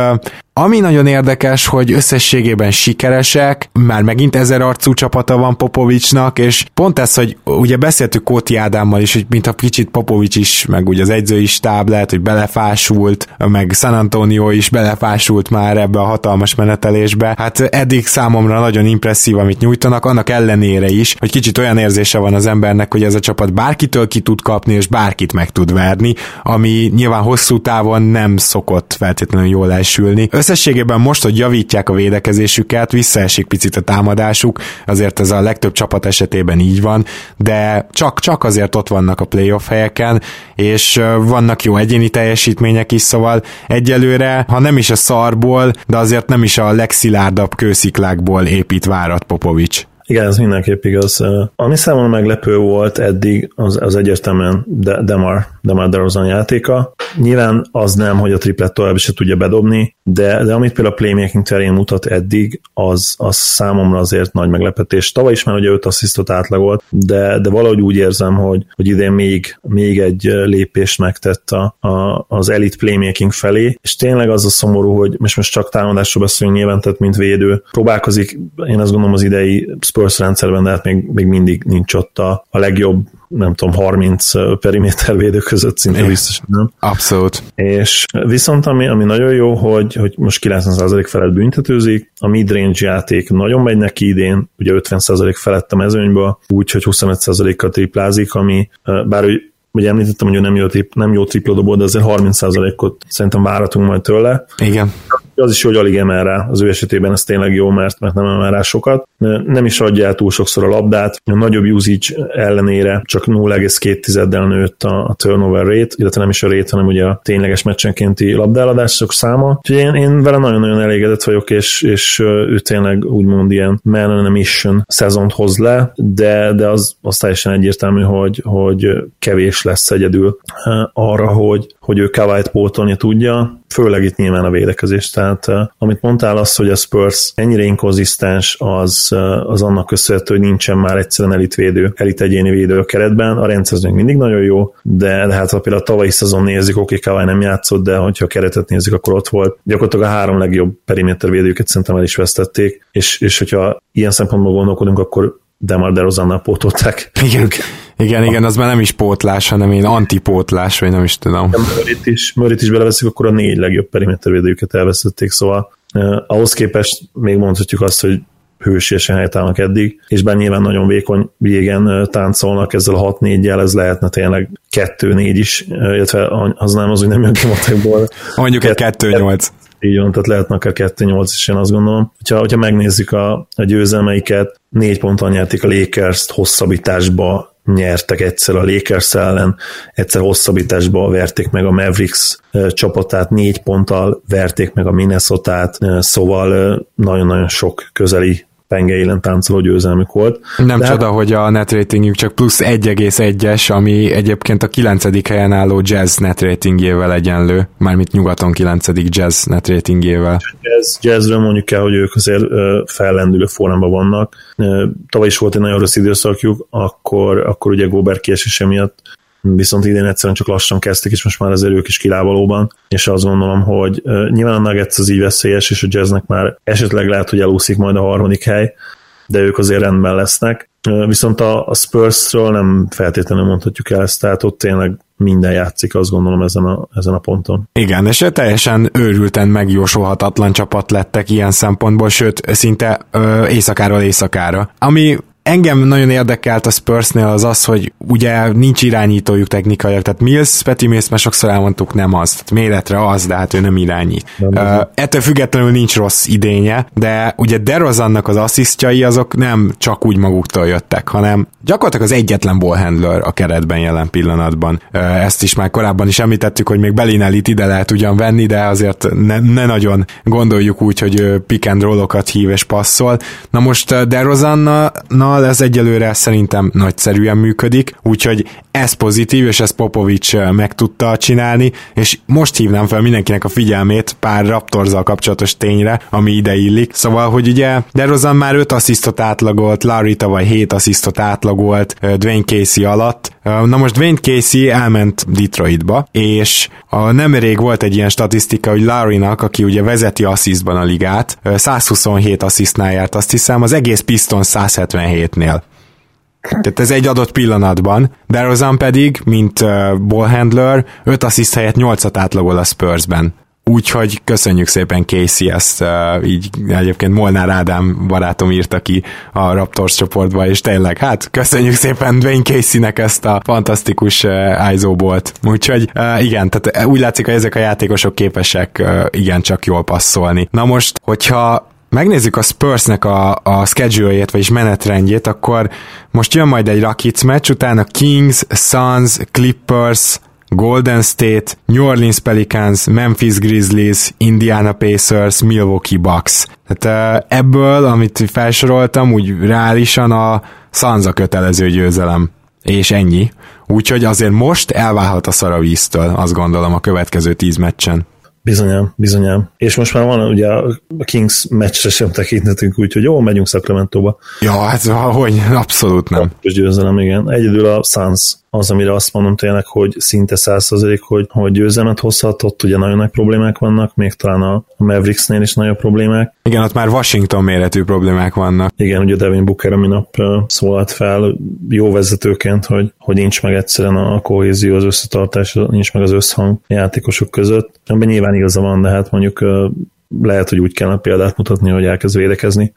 ami nagyon érdekes, hogy összességében sikeresek, már megint ezer arcú csapata van Popovicsnak, és pont ez, hogy ugye beszéltük Kóti Ádámmal is, hogy mint a kicsit Popovics is, meg ugye az edzői stáb lehet, hogy belefásult, meg San Antonio is belefásult már ebbe a hatalmas menetelésbe. Hát eddig számomra nagyon impresszív, amit nyújtanak, annak ellenére is, hogy kicsit olyan érzése van az embernek, hogy ez a csapat bárkitől ki tud kapni, és bárkit meg tud verni, ami nyilván hosszú távon nem szokott feltétlenül jól elsülni összességében most, hogy javítják a védekezésüket, visszaesik picit a támadásuk, azért ez a legtöbb csapat esetében így van, de csak, csak azért ott vannak a playoff helyeken, és vannak jó egyéni teljesítmények is, szóval egyelőre, ha nem is a szarból, de azért nem is a legszilárdabb kősziklákból épít várat Popovics. Igen, ez mindenképp igaz. Ami számomra meglepő volt eddig, az, az egyértelműen De- Demar, Demar DeRozan játéka. Nyilván az nem, hogy a triplet tovább se tudja bedobni, de, de amit például a playmaking terén mutat eddig, az, az számomra azért nagy meglepetés. Tavaly is már ugye 5 asszisztot átlagolt, de, de valahogy úgy érzem, hogy, hogy idén még, még egy lépést megtett a, a, az elite playmaking felé, és tényleg az a szomorú, hogy most most csak támadásról beszélünk nyilván, tehát mint védő. Próbálkozik, én azt gondolom az idei Spurs rendszerben, de hát még, még mindig nincs ott a, a legjobb nem tudom, 30 periméter védő között szinte biztos, nem? Abszolút. És viszont ami, ami nagyon jó, hogy, hogy most 90% felett büntetőzik, a midrange játék nagyon megy neki idén, ugye 50% felett a mezőnyből, úgyhogy 25%-kal triplázik, ami bár ő ugye említettem, hogy ő nem jó, nem jó tripla dobó, de azért 30%-ot szerintem várhatunk majd tőle. Igen az is hogy alig emel rá. Az ő esetében ez tényleg jó, mert, mert nem emel rá sokat. Nem is adja el túl sokszor a labdát. A nagyobb usage ellenére csak 0,2-del nőtt a, a turnover rate, illetve nem is a rate, hanem ugye a tényleges meccsenkénti labdáladások száma. Úgyhogy én, én vele nagyon-nagyon elégedett vagyok, és, és ő tényleg úgymond ilyen man on a mission szezont hoz le, de, de az, az teljesen egyértelmű, hogy, hogy kevés lesz egyedül arra, hogy, hogy ő Kawait pótolni tudja, főleg itt nyilván a védekezés. Tehát amit mondtál az, hogy a Spurs ennyire inkonzisztens, az, az annak köszönhető, hogy nincsen már egyszerűen elitvédő, elit egyéni védő a keretben. A rendszer mindig nagyon jó, de, de hát ha például a tavalyi szezon nézik, oké, Kawai nem játszott, de hogyha a keretet nézik, akkor ott volt. Gyakorlatilag a három legjobb periméter védőket szerintem el is vesztették, és, és hogyha ilyen szempontból gondolkodunk, akkor Demar DeRozannal pótolták. Igen, igen, igen, az már nem is pótlás, hanem én antipótlás, vagy nem is tudom. Mörit is, Mörit is beleveszik, akkor a négy legjobb perimétervédőjüket elvesztették, szóval eh, ahhoz képest még mondhatjuk azt, hogy hősiesen helytállnak eddig, és bár nyilván nagyon vékony végen táncolnak ezzel a 6 4 jel ez lehetne tényleg 2-4 is, illetve az nem az, hogy nem jön ki matekból. Mondjuk egy 2-8. Így van, tehát lehetne akár 2-8 is, én azt gondolom. Hogyha, hogyha megnézzük a, a győzelmeiket, négy ponttal nyerték a Lakers-t hosszabbításba, nyertek egyszer a Lakers ellen, egyszer hosszabbításba verték meg a Mavericks csapatát, négy ponttal verték meg a Minnesota-t, szóval nagyon-nagyon sok közeli penge élen táncoló győzelmük volt. Nem De csoda, hát... hogy a net ratingjük csak plusz 1,1-es, ami egyébként a 9. helyen álló jazz net ratingjével egyenlő, mármint nyugaton 9. jazz net ratingjével. Jazz, jazzről mondjuk el, hogy ők azért fellendülő formában vannak. Tavaly is volt egy nagyon rossz időszakjuk, akkor, akkor ugye Gobert kiesése miatt viszont idén egyszerűen csak lassan kezdtek, és most már az ők is kilávalóban, és azt gondolom, hogy nyilván a Nuggets az így veszélyes, és a Jazznek már esetleg lehet, hogy elúszik majd a harmadik hely, de ők azért rendben lesznek. Viszont a, a Spursről nem feltétlenül mondhatjuk el ezt, tehát ott tényleg minden játszik, azt gondolom ezen a, ezen a ponton. Igen, és teljesen őrülten megjósolhatatlan csapat lettek ilyen szempontból, sőt, szinte ö, éjszakáról éjszakára. Ami engem nagyon érdekelt a Spursnél az az, hogy ugye nincs irányítójuk technikailag, tehát Mills, Peti Mills, mert sokszor elmondtuk nem az, tehát méretre az, de hát ő nem irányít. Nem uh, ettől függetlenül nincs rossz idénye, de ugye DeRozannak az asszisztjai azok nem csak úgy maguktól jöttek, hanem gyakorlatilag az egyetlen ballhandler a keretben jelen pillanatban. Uh, ezt is már korábban is említettük, hogy még Belinellit ide lehet ugyan venni, de azért ne, ne nagyon gondoljuk úgy, hogy pick and roll-okat hív és passzol. Na most DeRozannal ez egyelőre szerintem nagyszerűen működik, úgyhogy ez pozitív, és ezt Popovics meg tudta csinálni, és most hívnám fel mindenkinek a figyelmét pár Raptorzal kapcsolatos tényre, ami ide illik. Szóval, hogy ugye DeRozan már 5 asszisztot átlagolt, Larry tavaly 7 asszisztot átlagolt Dwayne Casey alatt. Na most Dwayne Casey elment Detroitba, és a nemrég volt egy ilyen statisztika, hogy Larry-nak, aki ugye vezeti asszisztban a ligát, 127 asszisztnál járt, azt hiszem, az egész Piston 177-nél. Tehát ez egy adott pillanatban. DeRozan pedig, mint uh, ballhandler, 5 assziszt helyett 8-at átlagol a Spursben. Úgyhogy köszönjük szépen Casey ezt, uh, így egyébként Molnár Ádám barátom írta ki a Raptors csoportba, és tényleg, hát köszönjük szépen Dwayne Casey-nek ezt a fantasztikus uh, ISO bolt. Úgyhogy uh, igen, tehát úgy látszik, hogy ezek a játékosok képesek uh, igen csak jól passzolni. Na most, hogyha megnézzük a Spursnek a, a schedule-jét, vagyis menetrendjét, akkor most jön majd egy Rockets meccs, utána Kings, Suns, Clippers, Golden State, New Orleans Pelicans, Memphis Grizzlies, Indiana Pacers, Milwaukee Bucks. Tehát ebből, amit felsoroltam, úgy reálisan a Suns a kötelező győzelem. És ennyi. Úgyhogy azért most elválhat a szaravíztől, azt gondolom a következő tíz meccsen. Bizonyám, bizonyám. És most már van ugye a Kings meccsre sem tekintetünk, úgyhogy jó, megyünk Sacramento-ba. Ja, hát hogy abszolút nem. Győzelem, igen. Egyedül a Suns az, amire azt mondom tényleg, hogy szinte százszerzelék, hogy, hogy győzelmet hozhat, ott ugye nagyon nagy problémák vannak, még talán a Mavericksnél is nagyobb problémák. Igen, ott már Washington méretű problémák vannak. Igen, ugye Devin Booker a minap szólalt fel jó vezetőként, hogy, hogy nincs meg egyszerűen a kohézió, az összetartás, nincs meg az összhang játékosok között. Ebben nyilván igaza van, de hát mondjuk lehet, hogy úgy kellene példát mutatni, hogy elkezd védekezni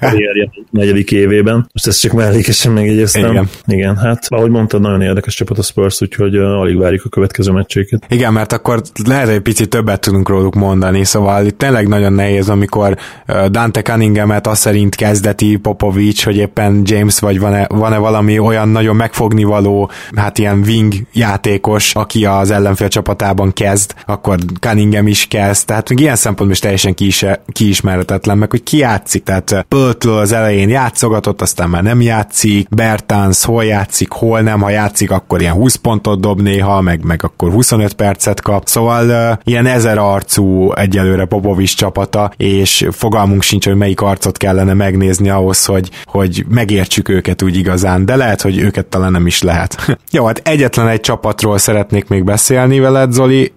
a negyedik évében. Most ezt csak mellékesen megjegyeztem. Igen. Igen, hát ahogy mondtad, nagyon érdekes csapat a Spurs, úgyhogy uh, alig várjuk a következő meccséket. Igen, mert akkor lehet, hogy egy picit többet tudunk róluk mondani, szóval itt tényleg nagyon nehéz, amikor uh, Dante Cunningham-et azt szerint kezdeti Popovics, hogy éppen James vagy van-e, van-e valami olyan nagyon megfogni való, hát ilyen wing játékos, aki az ellenfél csapatában kezd, akkor Cunningham is kezd, tehát még ilyen szempontból is teljesen kiise, kiismeretetlen, meg hogy ki játszik, tehát Pöltől az elején játszogatott, aztán már nem játszik, Bertans hol játszik, hol nem, ha játszik, akkor ilyen 20 pontot dob néha, meg, meg akkor 25 percet kap, szóval uh, ilyen ezer arcú egyelőre Popovics csapata, és fogalmunk sincs, hogy melyik arcot kellene megnézni ahhoz, hogy, hogy megértsük őket úgy igazán, de lehet, hogy őket talán nem is lehet. Jó, hát egyetlen egy csapatról szeretnék még beszélni veled, Zoli,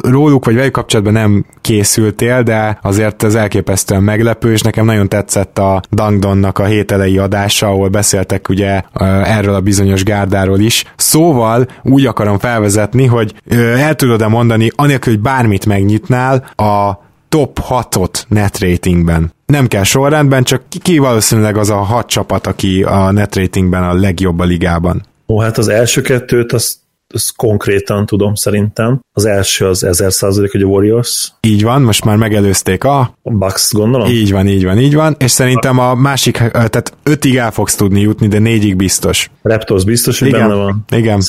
róluk vagy velük kapcsolatban nem készültél, de azért ez elképesztően meglepő, és nekem nagyon tetszett a Dangdonnak a hételei adása, ahol beszéltek ugye erről a bizonyos gárdáról is. Szóval úgy akarom felvezetni, hogy el tudod-e mondani, anélkül, hogy bármit megnyitnál, a top 6-ot net ratingben. Nem kell sorrendben, csak ki valószínűleg az a hat csapat, aki a net ratingben a legjobb a ligában. Ó, hát az első kettőt azt ezt konkrétan tudom szerintem. Az első az 1000 százalék, hogy a Warriors. Így van, most már megelőzték a... A Bucks, gondolom? Így van, így van, így van, és szerintem a másik, tehát ötig el fogsz tudni jutni, de négyig biztos. Raptors biztos, hogy Igen. benne van. Igen.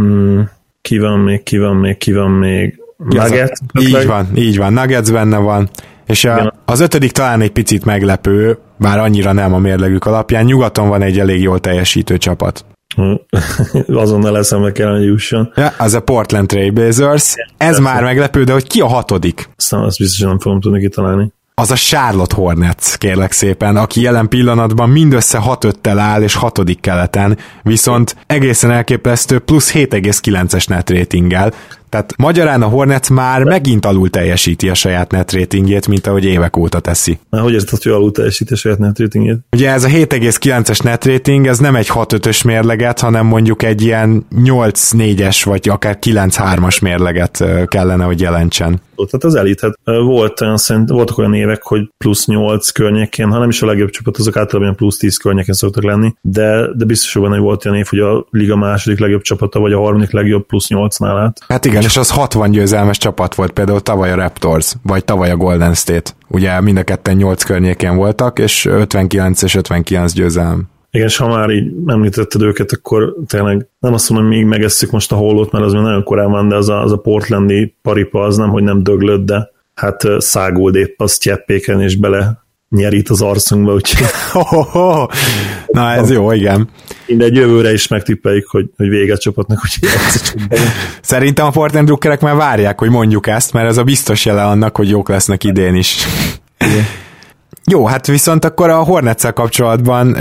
Mm, ki van még, ki van még, ki van még? Nuggets? Így van, így van, Nuggets benne van. És a, az ötödik talán egy picit meglepő, bár annyira nem a mérlegük alapján. Nyugaton van egy elég jól teljesítő csapat. Azonnal eszembe kell, hogy jusson. Ja, az a Portland Trail Blazers. Ez Persze. már meglepő, de hogy ki a hatodik? Aztán azt biztosan nem fogom tudni kitalálni. Az a Charlotte Hornets, kérlek szépen, aki jelen pillanatban mindössze 6 5 áll, és hatodik keleten, viszont egészen elképesztő, plusz 7,9-es net ratinggel. Tehát magyarán a Hornets már megint alul teljesíti a saját net ratingjét, mint ahogy évek óta teszi. Na, hogy érted, hogy alul teljesíti a saját net ratingjét? Ugye ez a 7,9-es net rating, ez nem egy 6-5-ös mérleget, hanem mondjuk egy ilyen 8-4-es vagy akár 9-3-as mérleget kellene, hogy jelentsen tehát az elit, hát volt olyan, szerint, voltak olyan évek, hogy plusz 8 környékén, ha nem is a legjobb csapat, azok általában plusz 10 környékén szoktak lenni, de, de biztos, hogy benne volt olyan év, hogy a liga második legjobb csapata, vagy a harmadik legjobb plusz 8-nál állt. Hát igen, és az 60 győzelmes csapat volt például tavaly a Raptors, vagy tavaly a Golden State. Ugye mind a ketten 8 környékén voltak, és 59 és 59 győzelem. Igen, és ha már így említetted őket, akkor tényleg nem azt mondom, hogy még megesszük most a hollót, mert az még nagyon korán van, de az a, az a portlandi paripa az nem, hogy nem döglött, de hát száguld épp az cseppéken, és bele nyerít az arcunkba, úgyhogy... Na ez jó, igen. Mindegy, jövőre is megtippeljük, hogy, hogy véget csapatnak, úgyhogy Szerintem a Portland drukkerek már várják, hogy mondjuk ezt, mert ez a biztos jele annak, hogy jók lesznek idén is. Igen. Jó, hát viszont akkor a hornets kapcsolatban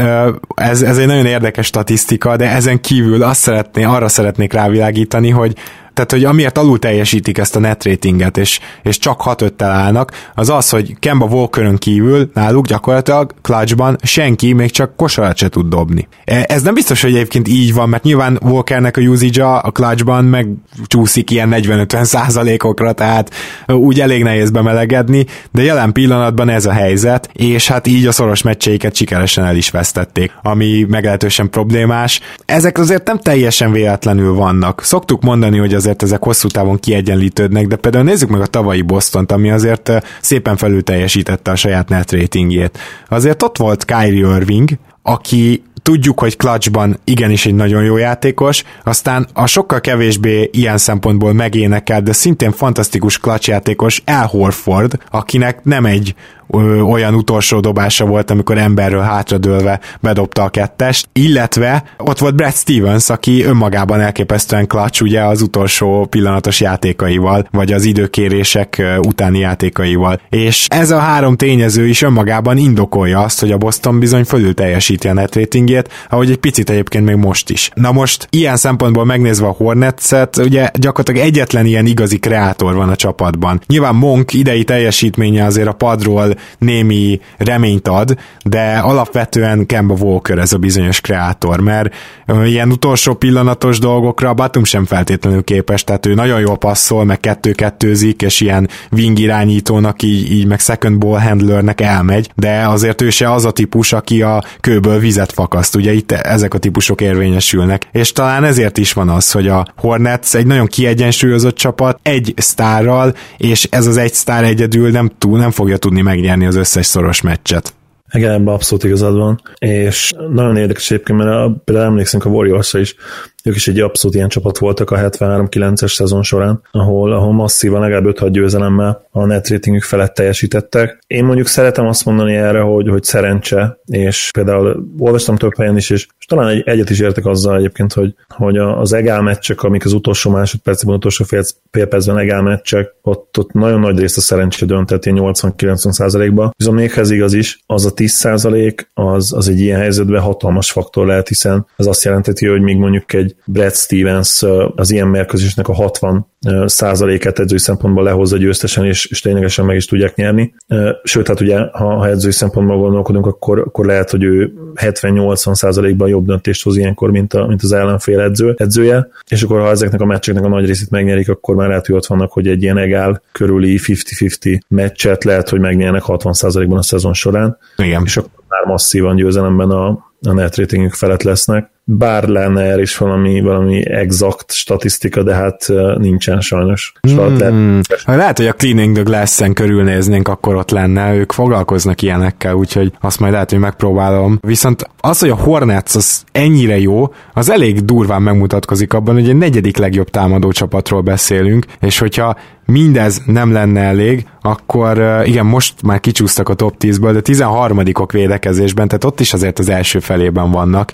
ez, ez egy nagyon érdekes statisztika, de ezen kívül azt szeretné, arra szeretnék rávilágítani, hogy tehát hogy amiért alul teljesítik ezt a net ratinget, és, és csak 6 5 állnak, az az, hogy Kemba Walkerön kívül náluk gyakorlatilag clutchban senki még csak kosarat se tud dobni. E, ez nem biztos, hogy egyébként így van, mert nyilván Walkernek a usage a clutchban meg csúszik ilyen 40-50 százalékokra, tehát úgy elég nehéz bemelegedni, de jelen pillanatban ez a helyzet, és hát így a szoros meccseiket sikeresen el is vesztették, ami meglehetősen problémás. Ezek azért nem teljesen véletlenül vannak. Szoktuk mondani, hogy az azért ezek hosszú távon kiegyenlítődnek, de például nézzük meg a tavalyi Boston-t, ami azért szépen felül teljesítette a saját net ratingjét. Azért ott volt Kyrie Irving, aki tudjuk, hogy clutchban igenis egy nagyon jó játékos, aztán a sokkal kevésbé ilyen szempontból megénekel, de szintén fantasztikus clutch játékos Al Horford, akinek nem egy olyan utolsó dobása volt, amikor emberről hátradőlve bedobta a kettest, illetve ott volt Brad Stevens, aki önmagában elképesztően clutch, ugye az utolsó pillanatos játékaival, vagy az időkérések utáni játékaival. És ez a három tényező is önmagában indokolja azt, hogy a Boston bizony fölül teljesíti a net ratingjét, ahogy egy picit egyébként még most is. Na most ilyen szempontból megnézve a Hornets-et, ugye gyakorlatilag egyetlen ilyen igazi kreátor van a csapatban. Nyilván Monk idei teljesítménye azért a padról némi reményt ad, de alapvetően Kemba Walker ez a bizonyos kreátor, mert ilyen utolsó pillanatos dolgokra Batum sem feltétlenül képes, tehát ő nagyon jól passzol, meg kettő-kettőzik, és ilyen wing irányítónak, így, így meg second ball handlernek elmegy, de azért ő se az a típus, aki a kőből vizet fakaszt, ugye itt ezek a típusok érvényesülnek, és talán ezért is van az, hogy a Hornets egy nagyon kiegyensúlyozott csapat, egy sztárral, és ez az egy sztár egyedül nem, túl, nem fogja tudni megnyerni az összes szoros meccset. Igen, ebben abszolút igazad van. És nagyon érdekes egyébként, mert például emlékszünk a warriors is, ők is egy abszolút ilyen csapat voltak a 73-9-es szezon során, ahol, ahol masszívan legalább 5-6 győzelemmel a net ratingük felett teljesítettek. Én mondjuk szeretem azt mondani erre, hogy, hogy szerencse, és például olvastam több helyen is, és, és talán egy, egyet is értek azzal egyébként, hogy, hogy az egál meccsek, amik az utolsó másodpercben, utolsó fél, fél percben egál meccsek, ott, ott nagyon nagy részt a szerencse döntett, ilyen 80-90 százalékba. Viszont méghez igaz is, az a 10 százalék, az, az egy ilyen helyzetben hatalmas faktor lehet, hiszen ez azt jelenteti, hogy még mondjuk egy Brad Stevens az ilyen mérkőzésnek a 60 százalékát edzői szempontból lehozza győztesen, és, és ténylegesen meg is tudják nyerni. Sőt, hát ugye, ha, ha edzői szempontból gondolkodunk, akkor, akkor lehet, hogy ő 70-80 százalékban jobb döntést hoz ilyenkor, mint, a, mint az ellenfél edző, edzője, és akkor ha ezeknek a meccseknek a nagy részét megnyerik, akkor már lehet, hogy ott vannak, hogy egy ilyen egál körüli 50-50 meccset lehet, hogy megnyernek 60 százalékban a szezon során. Igen. És akkor már masszívan győzelemben a, a net ratingük felett lesznek bár lenne erre is valami, valami exakt statisztika, de hát nincsen sajnos. Mm, lehet, lehet, hogy a Cleaning the Glass-en körülnéznénk, akkor ott lenne, ők foglalkoznak ilyenekkel, úgyhogy azt majd lehet, hogy megpróbálom. Viszont az, hogy a Hornets az ennyire jó, az elég durván megmutatkozik abban, hogy egy negyedik legjobb támadó csapatról beszélünk, és hogyha mindez nem lenne elég, akkor igen, most már kicsúsztak a top 10-ből, de 13 védekezésben, tehát ott is azért az első felében vannak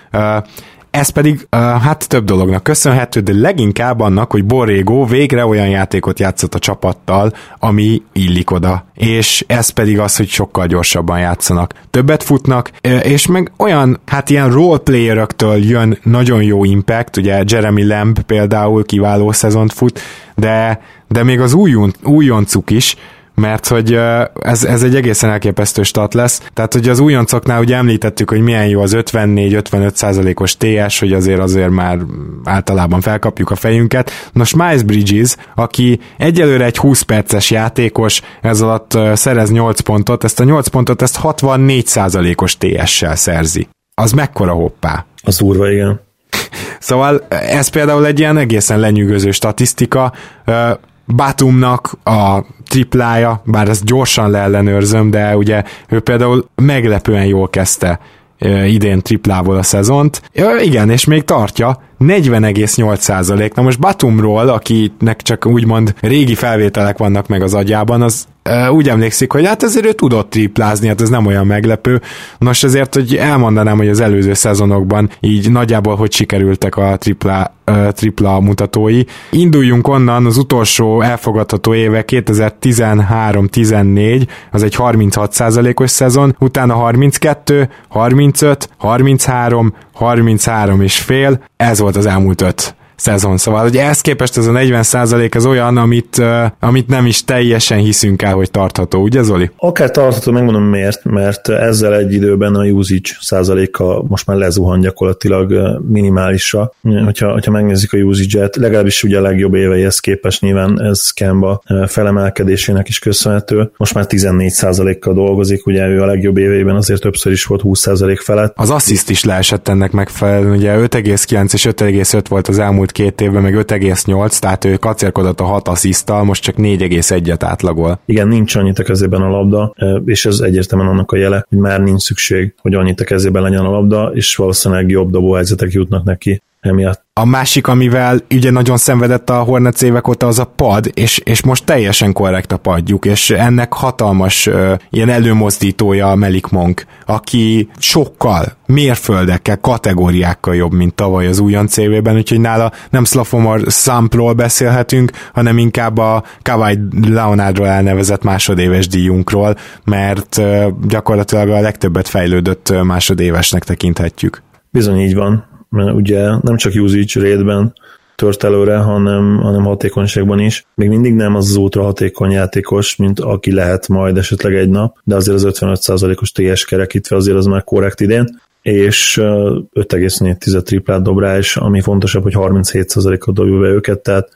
ez pedig uh, hát több dolognak köszönhető, de leginkább annak, hogy Borrego végre olyan játékot játszott a csapattal, ami illik oda. És ez pedig az, hogy sokkal gyorsabban játszanak. Többet futnak, és meg olyan, hát ilyen roleplayeröktől jön nagyon jó impact, ugye Jeremy Lamb például kiváló szezont fut, de, de még az újon, újoncuk is, mert hogy ez, ez egy egészen elképesztő stat lesz. Tehát, hogy az újoncoknál ugye említettük, hogy milyen jó az 54-55 százalékos TS, hogy azért azért már általában felkapjuk a fejünket. Nos, Miles Bridges, aki egyelőre egy 20 perces játékos, ez alatt szerez 8 pontot, ezt a 8 pontot ezt 64 százalékos TS-sel szerzi. Az mekkora hoppá? Az úrva, igen. Szóval ez például egy ilyen egészen lenyűgöző statisztika. Batumnak a triplája, bár ezt gyorsan leellenőrzöm, de ugye ő például meglepően jól kezdte idén triplával a szezont. Igen, és még tartja, 40,8 Na most Batumról, akinek csak úgymond régi felvételek vannak meg az agyában, az úgy emlékszik, hogy hát ezért ő tudott triplázni, hát ez nem olyan meglepő. Nos, ezért, hogy elmondanám, hogy az előző szezonokban így nagyjából hogy sikerültek a tripla, tripla mutatói. Induljunk onnan, az utolsó elfogadható éve 2013-14, az egy 36%-os szezon, utána 32, 35, 33, 33 és fél, ez volt az elmúlt öt szezon. Szóval, hogy ehhez képest ez a 40% az olyan, amit, amit nem is teljesen hiszünk el, hogy tartható, ugye Zoli? Akár tartható, megmondom miért, mert ezzel egy időben a usage százaléka most már lezuhan gyakorlatilag minimálisra. Hogyha, hogyha megnézzük a usage-et, legalábbis ugye a legjobb éveihez képest nyilván ez Kemba felemelkedésének is köszönhető. Most már 14 kal dolgozik, ugye ő a legjobb éveiben azért többször is volt 20 százalék felett. Az assziszt is leesett ennek megfelelően, ugye 5,9 és 5,5 volt az elmúlt elmúlt két évben meg 5,8, tehát ő kacérkodott a 6 asszisztal, most csak 4,1-et átlagol. Igen, nincs annyit a kezében a labda, és ez egyértelműen annak a jele, hogy már nincs szükség, hogy annyit a kezében legyen a labda, és valószínűleg jobb dobóhelyzetek jutnak neki emiatt. A másik, amivel ugye nagyon szenvedett a Hornets évek óta, az a pad, és, és most teljesen korrekt a padjuk, és ennek hatalmas uh, ilyen előmozdítója a Melik Monk, aki sokkal, mérföldekkel, kategóriákkal jobb, mint tavaly az újon CV-ben, úgyhogy nála nem Slafomor Sampról beszélhetünk, hanem inkább a Kawai Leonardról elnevezett másodéves díjunkról, mert uh, gyakorlatilag a legtöbbet fejlődött másodévesnek tekinthetjük. Bizony így van mert ugye nem csak usage rate tört előre, hanem, hanem hatékonyságban is. Még mindig nem az az ultra hatékony játékos, mint aki lehet majd esetleg egy nap, de azért az 55%-os TS kerekítve azért az már korrekt idén és 5,4 triplát dob rá, és ami fontosabb, hogy 37%-ot dobja be őket, tehát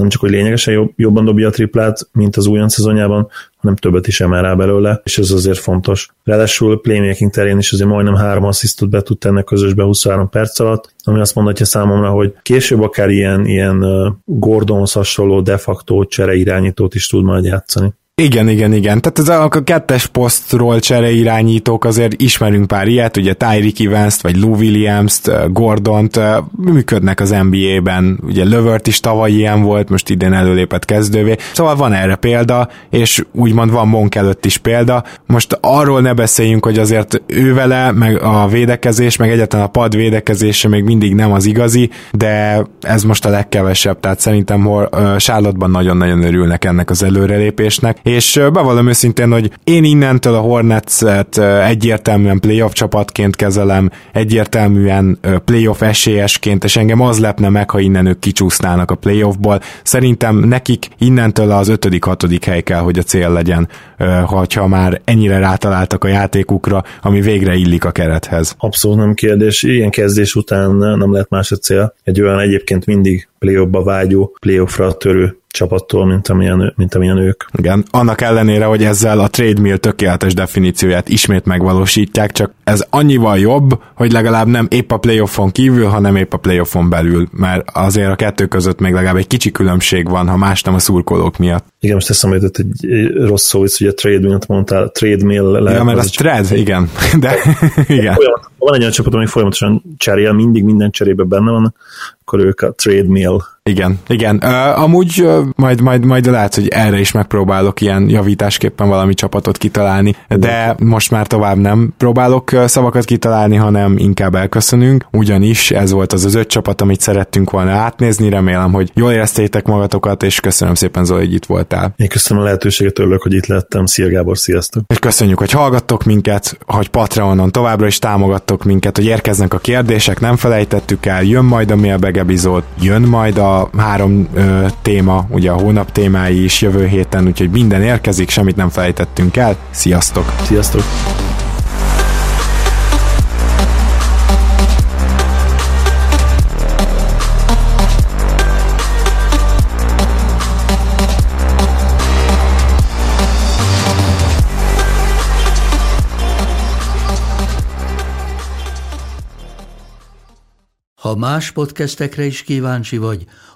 nem csak, hogy lényegesen jobb, jobban dobja a triplát, mint az újon szezonjában, hanem többet is emel rá belőle, és ez azért fontos. Ráadásul playmaking terén is azért majdnem három asszisztot be tud tenni közösbe 23 perc alatt, ami azt mondhatja számomra, hogy később akár ilyen, ilyen Gordonhoz hasonló de facto csere irányítót is tud majd játszani. Igen, igen, igen. Tehát ez a, a kettes posztról csere irányítók azért ismerünk pár ilyet, ugye Tyreek evans vagy Lou Williams-t, Gordont, működnek az NBA-ben, ugye Lövört is tavaly ilyen volt, most idén előlépett kezdővé, szóval van erre példa, és úgymond van Monk előtt is példa. Most arról ne beszéljünk, hogy azért ő vele, meg a védekezés, meg egyáltalán a pad védekezése még mindig nem az igazi, de ez most a legkevesebb, tehát szerintem uh, Charlotte-ban nagyon-nagyon örülnek ennek az előrelépésnek, és bevallom őszintén, hogy én innentől a Hornets-et egyértelműen playoff csapatként kezelem, egyértelműen playoff esélyesként, és engem az lepne meg, ha innen ők kicsúsznának a playoffból. Szerintem nekik innentől az ötödik, hatodik hely kell, hogy a cél legyen, ha már ennyire rátaláltak a játékukra, ami végre illik a kerethez. Abszolút nem kérdés. Ilyen kezdés után nem lehet más a cél. Egy olyan egyébként mindig playoffba vágyó, playoffra törő csapattól, mint amilyen, mint amilyen ők. Igen, annak ellenére, hogy ezzel a trade mill tökéletes definícióját ismét megvalósítják, csak ez annyival jobb, hogy legalább nem épp a playoffon kívül, hanem épp a playoffon belül, mert azért a kettő között még legalább egy kicsi különbség van, ha más nem a szurkolók miatt. Igen, most eszembe jutott egy rossz szó, hogy a trade mill mondtál, trade mill lehet. Igen, mert az, az trade, igen. De, igen. Van egy olyan csapat, ami folyamatosan cserél, mindig minden cserébe benne van, akkor ők a trade mill Igen, igen. Uh, amúgy uh, majd, majd, majd lehet, hogy erre is megpróbálok ilyen javításképpen valami csapatot kitalálni, de most már tovább nem próbálok szavakat kitalálni, hanem inkább elköszönünk, ugyanis ez volt az az öt csapat, amit szerettünk volna átnézni, remélem, hogy jól éreztétek magatokat, és köszönöm szépen Zoli, hogy itt voltál. Én köszönöm a lehetőséget, örülök, hogy itt lettem. Szia Gábor, sziasztok! És köszönjük, hogy hallgattok minket, hogy Patreonon továbbra is támogattok minket, hogy érkeznek a kérdések, nem felejtettük el, jön majd a mailbag epizód, jön majd a három ö, téma, ugye a hónap témái is jövő héten, úgyhogy minden érkezik, semmit nem felejtettünk el. Sziasztok! Sziasztok! Ha más podcastekre is kíváncsi vagy,